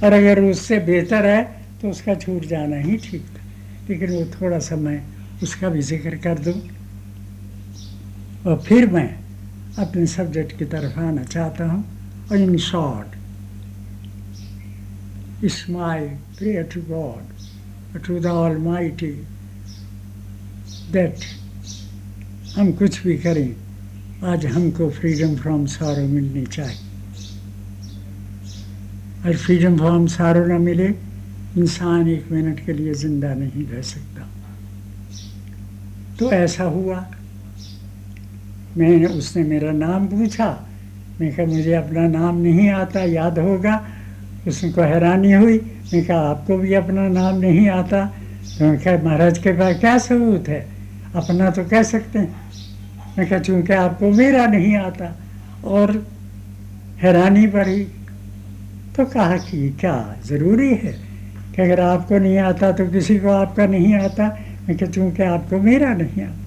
और अगर उससे बेहतर है तो उसका छूट जाना ही ठीक था। लेकिन वो थोड़ा सा मैं उसका भी ज़िक्र कर दूँ। और फिर मैं अपने सब्जेक्ट की तरफ़ आना चाहता हूँ। और in short is my prayer to God to the almighty that हम कुछ भी करें, आज हमको फ्रीडम फ्रॉम सारो मिलनी चाहिए। और फ्रीडम फ्रॉम सारो ना मिले, इंसान एक मिनट के लिए ज़िंदा नहीं रह सकता। तो ऐसा हुआ। मैंने, उसने मेरा नाम पूछा। मैं कहा, मुझे अपना नाम नहीं आता, याद होगा? उसको हैरानी हुई। मैंने कहा, आपको भी अपना नाम नहीं आता? तो मैं कहा, महाराज के पास क्या सबूत है? अपना तो कह सकते हैं। मैं कहा, चूँकि आपको मेरा नहीं आता। और हैरानी बढ़ी तो कहा कि क्या ज़रूरी है? कि अगर आपको नहीं आता तो किसी को आपका नहीं आता। मैं कहा, चूँकि आपको मेरा नहीं आता।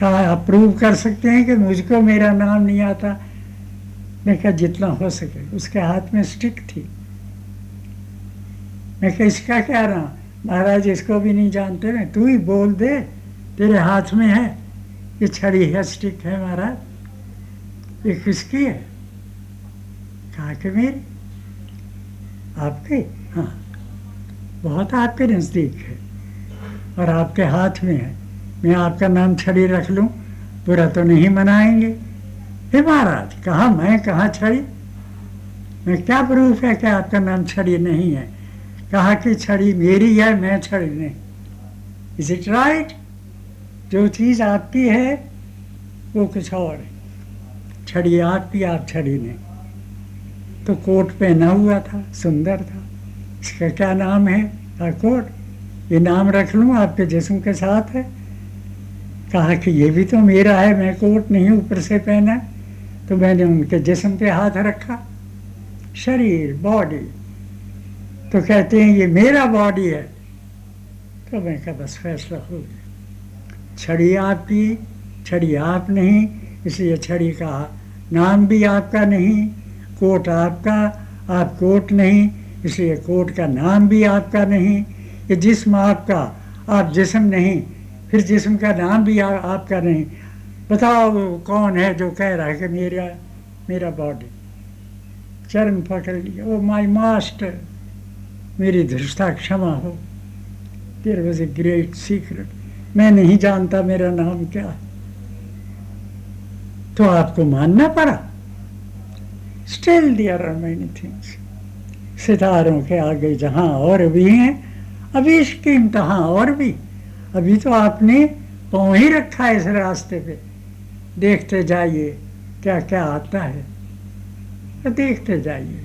कहा, आप प्रूव कर सकते हैं कि मुझको मेरा नाम नहीं आता। मैं कहा, जितना हो सके। उसके हाथ में स्टिक थी। मैं कहा, इसका क्या रहा? महाराज, इसको भी नहीं जानते मैं। तू ही बोल दे, तेरे हाथ में है। ये छड़ी है स्टिक है महाराज। ये किसकी है? कहा, कि मेरी? आपकी? हाँ। बहुत आपके नज़दीक है और आपके हाथ में है। मैं आपका नाम छड़ी रख लूँ। बुरा तो नहीं मनाएँगे। हे महाराज कहा मैं, कहाँ छड़ी? मैं क्या प्रूफ है कि आपका नाम छड़ी नहीं है? कहा कि छड़ी मेरी है, मैं छड़ी नहीं? इज़ इट राइट जो चीज़ आपकी है, वो कुछ और है। छड़ी आपकी, आप छड़ी नहीं। तो कोट पहना हुआ था, सुंदर था। इसका क्या नाम है? का कोट। ये नाम रख लूँ, आपके जिस्म के साथ है। कहा कि ये भी तो मेरा है, मैं कोट नहीं ऊपर से पहना। तो मैंने उनके जिसम पे हाथ रखा। शरीर बॉडी तो कहते हैं ये मेरा बॉडी है। तो मैं कहा बस फैसला हो गया। छड़ी आपकी छड़ी आप नहीं इसलिए छड़ी का नाम भी आपका नहीं कोट आपका आप कोट नहीं इसलिए कोट का नाम भी आपका नहीं। ये जिस्म आपका आप जिस्म नहीं फिर जिस्म का नाम भी आ, आपका नहीं। बताओ वो कौन है जो कह रहा है कि मेरा मेरा बॉडी चरण पकड़ लिया। ओ माय मास्टर मेरी धृष्टा क्षमा हो। There was a great secret मैं नहीं जानता मेरा नाम क्या तो आपको मानना पड़ा। Still there are many things सितारों के आगे जहाँ और भी हैं अभी इसके इम्तहान और भी। अभी तो आपने पहुँच ही रखा है इस रास्ते पे। देखते जाइए क्या क्या आता है। तो देखते जाइए।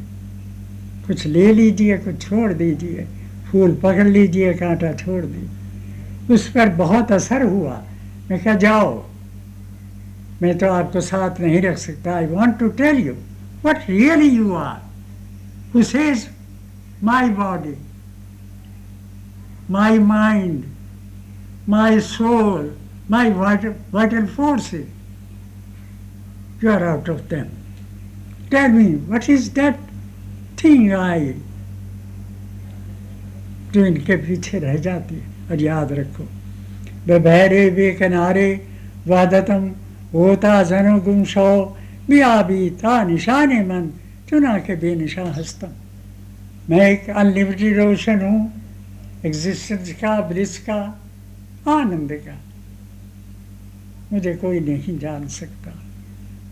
कुछ ले लीजिए कुछ छोड़ दीजिए। फूल पकड़ लीजिए कांटा छोड़ दीजिए। उस पर बहुत असर हुआ। मैं कहा जाओ। मैं तो आपको साथ नहीं रख सकता। I want to tell you what really you are who says, My body, my mind, my soul, my vital, vital forces. You are out of them. Tell me, what is that thing I जो इनके पीछे रह जाती है और याद रखो बहरे बे किनारे वादतम होता जनो गुम सो बियाबी था निशाने मन चुना के बेनिशा हंसता मैं एक अनलिमिटेड रोशन हूँ एग्जिस्टेंस का ब्लिस का आनंद का मुझे कोई नहीं जान सकता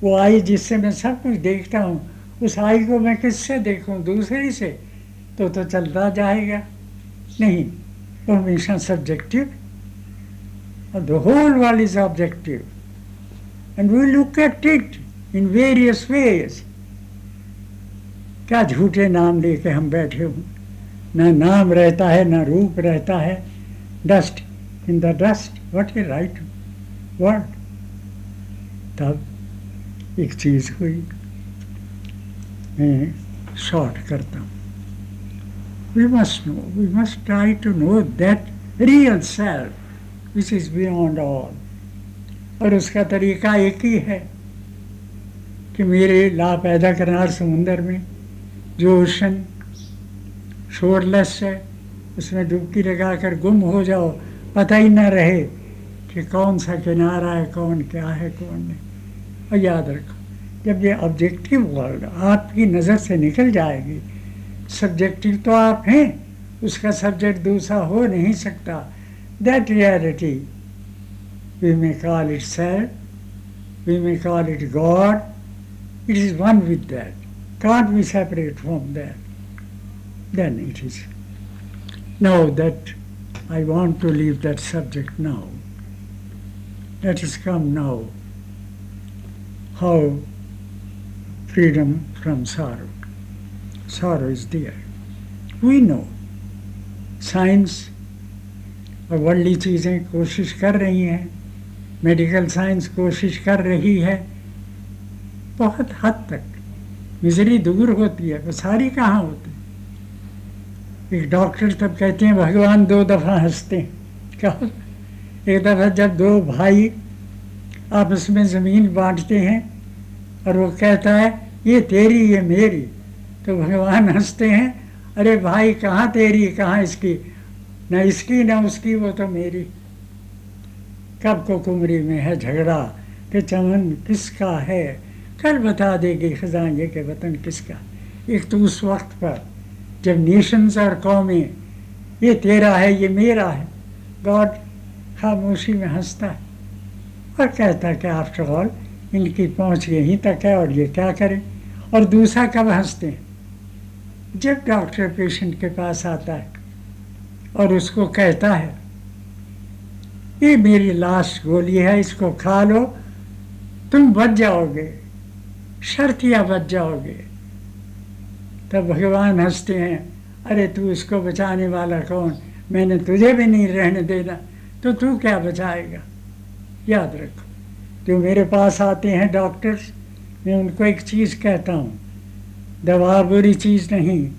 वो आई जिससे मैं सब कुछ देखता हूँ। उस आई को मैं किससे देखूँ? दूसरी से? तो तो चलता जाएगा। नहीं, वो हमेशा सब्जेक्टिव और the whole world is objective and we look at it in various ways क्या झूठे नाम लेके हम बैठे हूँ? न नाम रहता है, न रूप रहता है। Dust in the dust what a right word तब एक चीज़ हुई। मैं शॉर्ट करता हूँ। We must know we must try to know that real self which is beyond all और उसका तरीका एक ही है कि मेरे ला पैदा करनार समुंदर में जो ओशन शोरलेस है, उसमें डुबकी लगा कर गुम हो जाओ। पता ही ना रहे कि कौन सा किनारा है, कौन क्या है, कौन नहीं। और याद रखो, जब ये ऑब्जेक्टिव वर्ल्ड आपकी नज़र से निकल जाएगी सब्जेक्टिव तो आप हैं, उसका सब्जेक्ट दूसरा हो नहीं सकता that reality we may call it self we may call it God it is one with that can't be separate from that. Then it is. Now that I want to leave that subject now. Let us come now. How freedom from sorrow. Sorrow is there. We know. Science और worldly चीज़ें कोशिश कर रही हैं। Medical science कोशिश कर रही है। बहुत हद तक। मिजरी दूर होती है। वो सारी कहाँ होती है? एक डॉक्टर तब कहते हैं, भगवान दो दफ़ा हँसते हैं। क्या? एक दफ़ा जब दो भाई आपस में ज़मीन बांटते हैं और वो कहता है, ये तेरी, ये मेरी। तो भगवान हँसते हैं, अरे भाई, कहाँ तेरी, कहाँ इसकी? न इसकी, न उसकी, वो तो मेरी। कब को कुमरी में है झगड़ा कि चमन किसका है? कल बता देगी खजान के वतन किसका? एक तो उस वक्त पर जब नेशंस और कौमें, ये तेरा है, ये मेरा है। गॉड खामोशी में हंसता है। और कहता कि आफ्टर ऑल इनकी पहुँच यहीं तक है और ये क्या करें? और दूसरा कब हँसते हैं? जब डॉक्टर पेशेंट के पास आता है और उसको कहता है, ये मेरी लास्ट गोली है, इसको खा लो। तुम बच जाओगे, शर्तिया बच जाओगे। तब भगवान हँसते हैं, अरे तू इसको बचाने वाला कौन? मैंने तुझे भी नहीं रहने देना। तो तू क्या बचाएगा? याद रखो। जो मेरे पास आते हैं डॉक्टर्स मैं उनको एक चीज़ कहता हूँ। दवा बुरी चीज़ नहीं।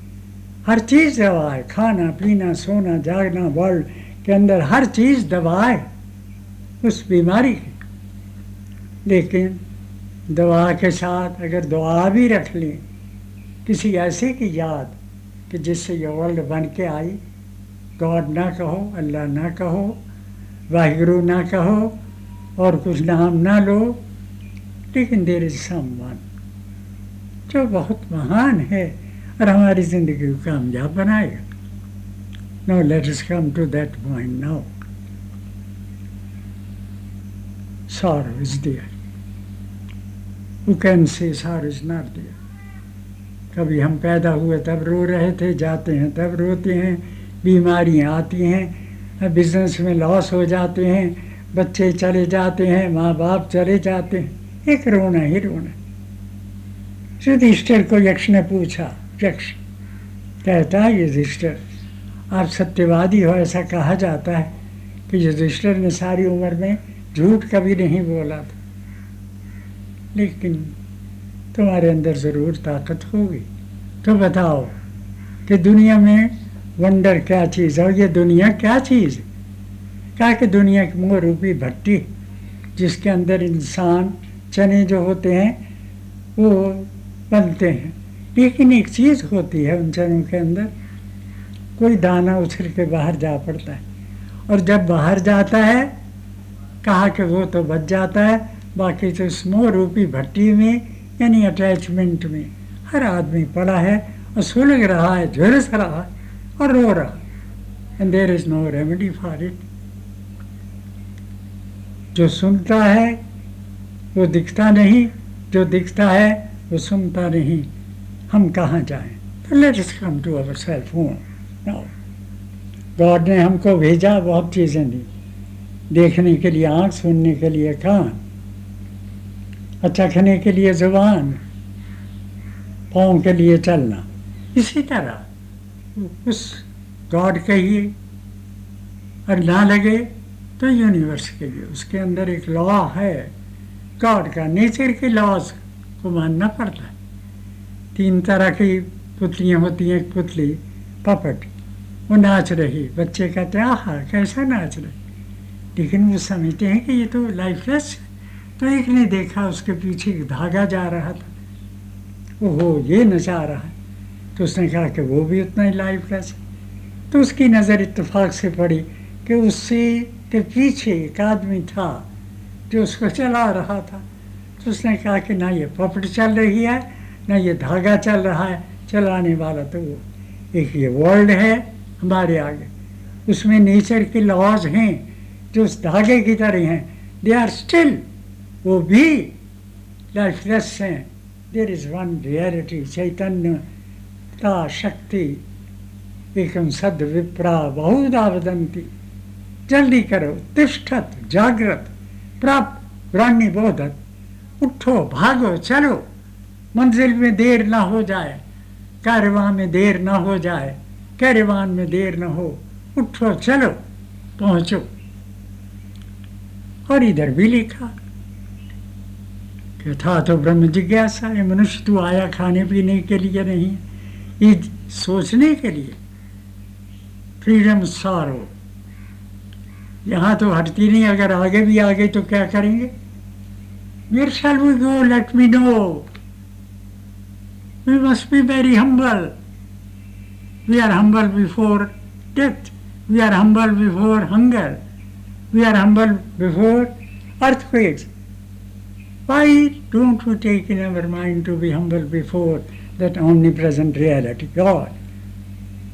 हर चीज़ दवा है। खाना, पीना, सोना, जागना वर्ल्ड के अंदर हर चीज़ दवा है। उस बीमारी की। लेकिन दवा के साथ अगर दुआ भी रख लें, किसी ऐसे की याद कि जिससे ये वर्ल्ड बन के आई गॉड ना कहो, अल्लाह ना कहो, वाहिगुरु ना कहो और कुछ नाम ना लो, लेकिन देर इज़ समवन जो बहुत महान है और हमारी ज़िंदगी को कामयाब बनाएगा no let us come to that point now sorrow is there. Who can say sorrow is not there? कभी हम पैदा हुए तब रो रहे थे, जाते हैं तब रोते हैं, बीमारियाँ आती हैं बिज़नेस में लॉस हो जाते हैं बच्चे चले जाते हैं माँ बाप चले जाते हैं। एक रोना ही रोना। युधिष्ठिर को यक्ष ने पूछा, यक्ष, कहता है युधिष्ठिर, आप सत्यवादी हो, ऐसा कहा जाता है कि युधिष्ठिर ने सारी उम्र में झूठ कभी नहीं बोला था। लेकिन तुम्हारे अंदर ज़रूर ताकत होगी। तो बताओ कि दुनिया में वंडर क्या चीज़ है और ये दुनिया क्या चीज़ है? कहा कि दुनिया की मोह रूपी भट्टी, जिसके अंदर इंसान चने जो होते हैं, वो बनते हैं। लेकिन एक चीज़ होती है उन चनों के अंदर, कोई दाना उछल के बाहर जा पड़ता है। और जब बाहर जाता है, कहा कि वो तो बच जाता है, बाकी तो स्मो रूपी भट्टी में, यानी अटैचमेंट में, हर आदमी पड़ा है और सुलग रहा है, झुलस रहा है और रो रहा है। And there is no remedy for it जो सुनता है, वो दिखता नहीं। जो दिखता है, वो सुनता नहीं। हम कहाँ जाएँ? तो let us come to our self now God ने हमको भेजा बहुत चीज़ें दी देखने के लिए आँख, सुनने के लिए कान। चखने के लिए ज़ुबान। पाँव के लिए चलना। इसी तरह। उस गॉड कहिए और ना लगे। तो यूनिवर्स के लिए, उसके अंदर एक लॉ है। गॉड का नेचर के लॉज को मानना पड़ता है। तीन तरह की पुतलियाँ होती हैं, एक पुतली पपट वो नाच रही। बच्चे कहते हैं, आहा, कैसा नाच रही? लेकिन वो समझते हैं कि ये तो लाइफलेस है। तो एक ने देखा, उसके पीछे एक धागा जा रहा था। ओहो, ये नचा रहा है। तो उसने कहा कि वो भी उतना ही लाइफलेस है। तो उसकी नज़र इत्तेफाक से पड़ी कि उससे के पीछे एक आदमी था जो उसको चला रहा था। तो उसने कहा कि ना ये पपट चल रही है, ना ये धागा चल रहा है, चलाने वाला तो वो एक ये वर्ल्ड है हमारे आगे। उसमें नेचर के लॉज हैं, जो उस धागे की तरह हैं। दे आर स्टिल वो भी लाइफलेस हैं। देर इज़ वन रियलिटी चैतन्य शक्ति एकम सद विप्रा बहुत वदंती जल्दी करो, तिष्ठत, जागृत, प्राप्त ब्राह्मी बोधत उठो, भागो, चलो। मंजिल में देर ना हो जाए, कारवां में देर ना हो जाए, कैरवान में देर ना हो, उठो, चलो, पहुंचो। और इधर भी लिखा कि था तो ब्रह्म जिज्ञासा है, मनुष्य तू आया खाने पीने के लिए नहीं, ये सोचने के लिए। फ्रीडम सारो। यहाँ तो हटती नहीं अगर आगे भी आ गई तो क्या करेंगे Where shall we go? Let me know. We must be very humble. We are humble before death. We are humble before hunger. We are humble before earthquakes. Why don't we take in our mind to be humble before that omnipresent reality, God?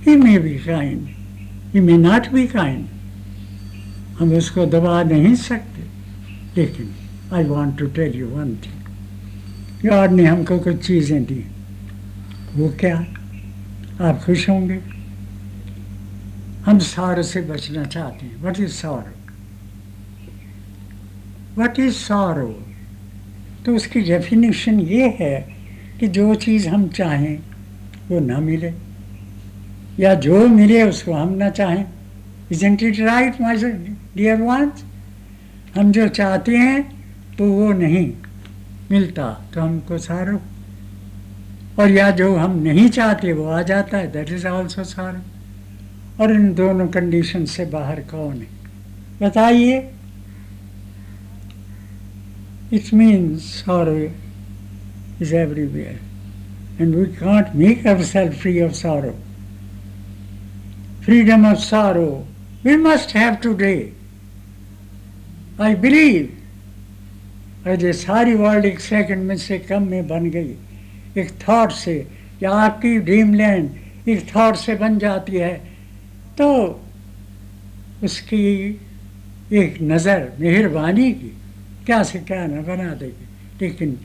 He may be kind. He may not be kind. हम उसको दबा नहीं सकते। लेकिन I want to tell you one thing God ने हमको कुछ चीज़ें दी। वो क्या? आप खुश होंगे? हम सार से बचना चाहते हैं। What is sorrow? What is sorrow? तो उसकी डेफिनेशन ये है कि जो चीज़ हम चाहें, वो ना मिले। या जो मिले, उसको हम ना चाहें। Isn't it right my dear once हम जो चाहते हैं तो वो नहीं मिलता तो हमको सारो। और या जो हम नहीं चाहते, वो आ जाता है दैट इज़ ऑल्सो सारो। और इन दोनों कंडीशन से बाहर कौन है? बताइए। It means sorrow is everywhere and we can't make our self free of sorrow. Freedom of sorrow we must have today. I believe आज ये सारी वर्ल्ड एक सेकंड में से कम में बन गई। एक थॉट से, या आपकी ड्रीम लैंड एक थॉट से बन जाती है। तो उसकी एक नज़र, मेहरबानी की। क्या से क्या न बना देगी। लेकिन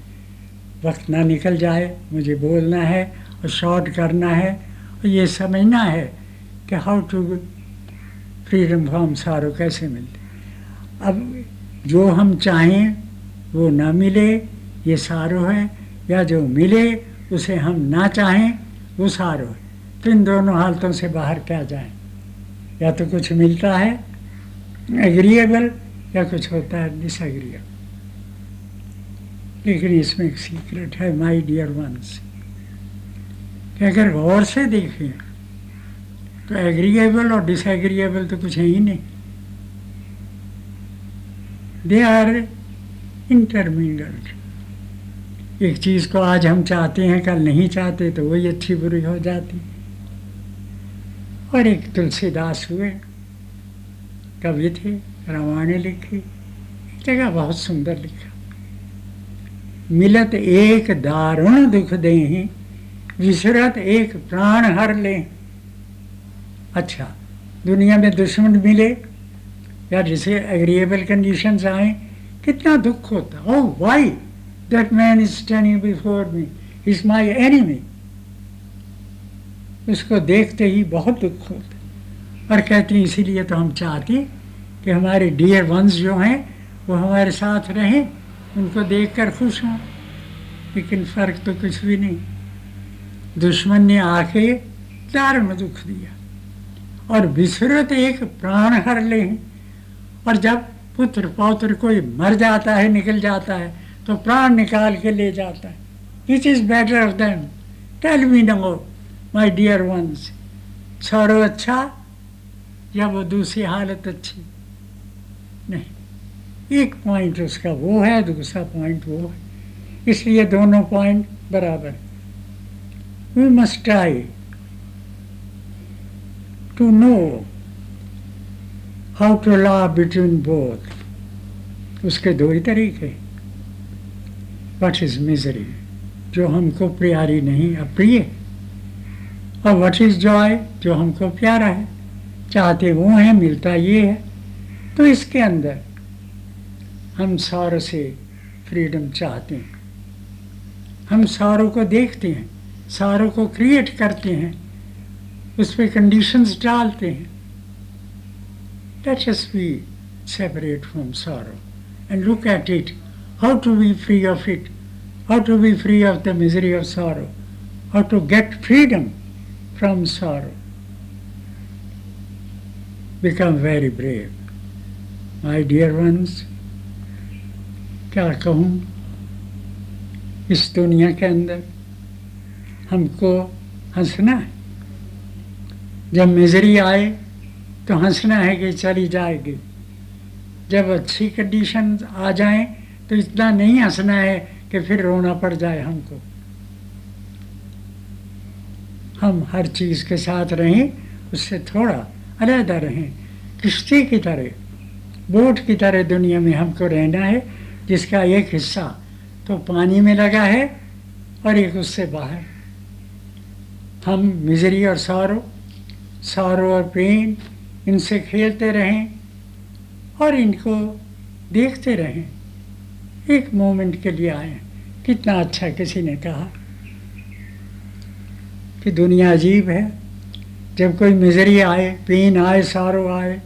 वक्त ना निकल जाए, मुझे बोलना है, और शॉर्ट करना है, और ये समझना है कि हाउ टू फ्रीडम फ्रॉम सारो कैसे मिलते? अब जो हम चाहें, वो ना मिले, ये सारो है, या जो मिले, उसे हम ना चाहें, वो सारो है। तो इन दोनों हालतों से बाहर क्या जाए? या तो कुछ मिलता है एग्रीएबल या कुछ होता है डिसएग्रीएबल लेकिन इसमें एक सीक्रेट है माय डियर वंस अगर गौर से देखें तो एग्रीएबल और डिसएग्रीएबल तो कुछ है ही नहीं। दे आर इंटरमीडिएट एक चीज़ को आज हम चाहते हैं, कल नहीं चाहते तो वही अच्छी बुरी हो जाती। और एक तुलसीदास हुए, कवि थे, रामायण लिखी जगह बहुत सुंदर लिखा। मिलत एक दारुण दुख दे विसरत एक प्राण हर ले। अच्छा दुनिया में दुश्मन मिले या जिसे एग्रीएबल कंडीशंस आए, कितना दुख होता ओ why that man is standing before me is my enemy उसको देखते ही बहुत दुख होता और कहते हैं, इसीलिए तो हम चाहते कि हमारे डियर वंस जो हैं, वो हमारे साथ रहें, उनको देखकर खुश हों। लेकिन फ़र्क तो कुछ भी नहीं। दुश्मन ने आके में दुख दिया। और विसरत एक प्राण हर ले। और जब पुत्र पौत्र कोई मर जाता है, निकल जाता है तो प्राण निकाल के ले जाता है। Which is better then tell me no my dear once छोड़ो अच्छा या वो दूसरी हालत अच्छी। नहीं, एक पॉइंट उसका वो है, दूसरा पॉइंट वो है। इसलिए दोनों पॉइंट बराबर। We must try to know how to La between both उसके दो ही तरीके वट इज़ मिजरी जो हमको प्यारी नहीं, अप्रिय और वट इज़ जॉय जो हमको प्यारा है। चाहते वो है, मिलता ये है। तो इसके अंदर हम सार से फ्रीडम चाहते हैं। हम सारों को देखते हैं, सारों को क्रिएट करते हैं। उस पर कंडीशंस डालते हैं let us be separate from sorrow and look at it how to be free of it how to be free of the misery of sorrow how to get freedom from sorrow become very brave. My dear ones, क्या कहूँ इस दुनिया के अंदर हमको हंसना है जब मिजरी आए तो हंसना है कि चली जाएगी। जब अच्छी कंडीशन आ जाए तो इतना नहीं हंसना है कि फिर रोना पड़ जाए हमको। हम हर चीज़ के साथ रहें, उससे थोड़ा अलहदा रहें। किश्ती की तरह, बोट की तरह दुनिया में हमको रहना है, जिसका एक हिस्सा तो पानी में लगा है और एक उससे बाहर। हम मिजरी और सारो सारो और पेन इनसे खेलते रहें और इनको देखते रहें। एक मोमेंट के लिए आए। कितना अच्छा किसी ने कहा कि दुनिया अजीब है। जब कोई मिजरी आए पेन आए, सारो आए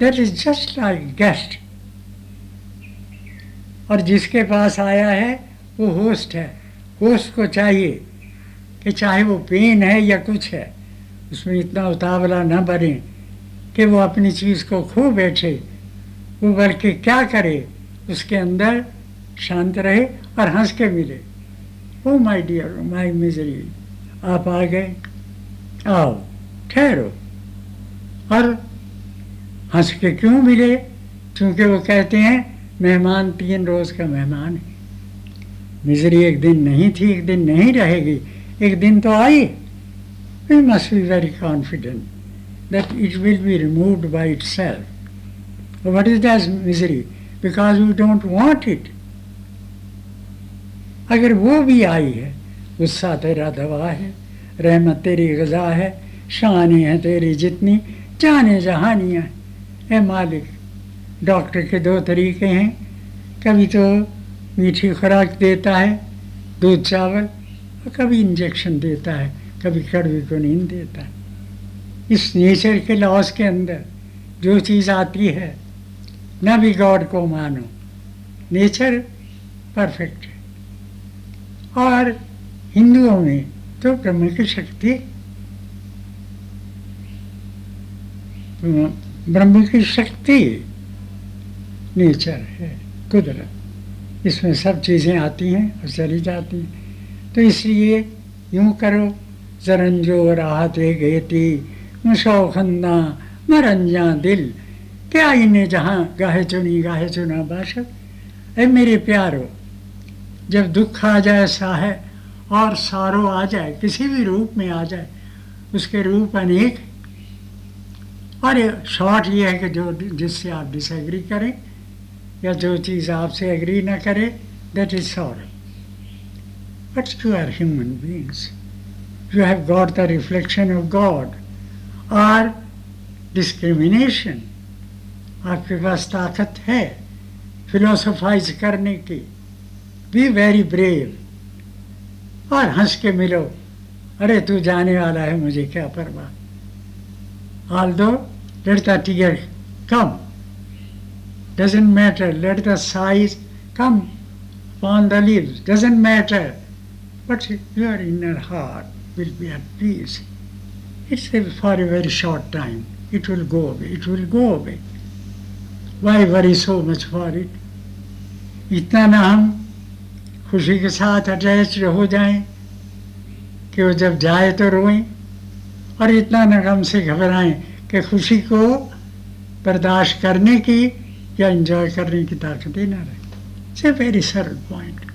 that is just like guest और जिसके पास आया है, वो होस्ट है। होस्ट को चाहिए कि चाहे वो पेन है या कुछ है उसमें इतना उतावला न बने कि वो अपनी चीज़ को खो बैठे। वो बल्कि क्या करे? उसके अंदर शांत रहे और हंस के मिले। ओ माय डियर माय मिजरी आप आ गए। आओ, ठहरो। और हंस के क्यों मिले? क्योंकि वो कहते हैं, मेहमान तीन रोज़ का मेहमान है। मिजरी एक दिन नहीं थी, एक दिन नहीं रहेगी। एक दिन तो I. Must be very confident that it will be removed by itself what is that misery because we don't want it अगर वो भी आई है, गुस्सा तेरा दवा है, रहमत तेरी गज़ा है, शानी है तेरी जितनी, जाने जहानियाँ है। मालिक, डॉक्टर के दो तरीके हैं। कभी तो मीठी खुराक देता है, दूध चावल, और कभी इंजेक्शन देता है। कभी कड़वी को नहीं देता। इस नेचर के लॉस के अंदर जो चीज़ आती है, न भी गॉड को मानो। नेचर परफेक्ट है। और हिंदुओं में तो ब्रह्म की शक्ति, ब्रह्म की शक्ति नेचर है, कुदरत। इसमें सब चीज़ें आती हैं और चली जाती हैं। तो इसलिए यूँ करो जरंजो राहत गेती मुशौखंदा मरंजा दिल क्या इन्हें जहाँ गाहे चुनी, गाहे चुना बाशक अरे मेरे प्यारो, जब दुख आ जाए साहे, और सारो आ जाए, किसी भी रूप में आ जाए, उसके रूप अनेक और शॉर्ट ये है कि जो जिससे आप डिसएग्री करें, या जो चीज़ आपसे एग्री ना करे that is sorrow but you are human beings you have got the reflection of God और डिस्क्रिमिनेशन आपके पास ताकत है फिलोसोफाइज करने की बी वेरी ब्रेव और हंस के मिलो। अरे, तू जाने वाला है, मुझे क्या परवाह? Although let the tear come doesn't matter. Let the size come upon the leaves. Doesn't matter. But your inner heart will be at peace. It's for a very short time, it will go away, it will go away. Why worry so much for it? इतना ना हम खुशी के साथ attach हो जाएँ, कि वो जब जाए तो रोएँ, और इतना न गम से घबराएँ कि खुशी को बर्दाश्त करने की या एंजॉय करने की ताकत ही ना रहे। इट्स ए वेरी सरल पॉइंट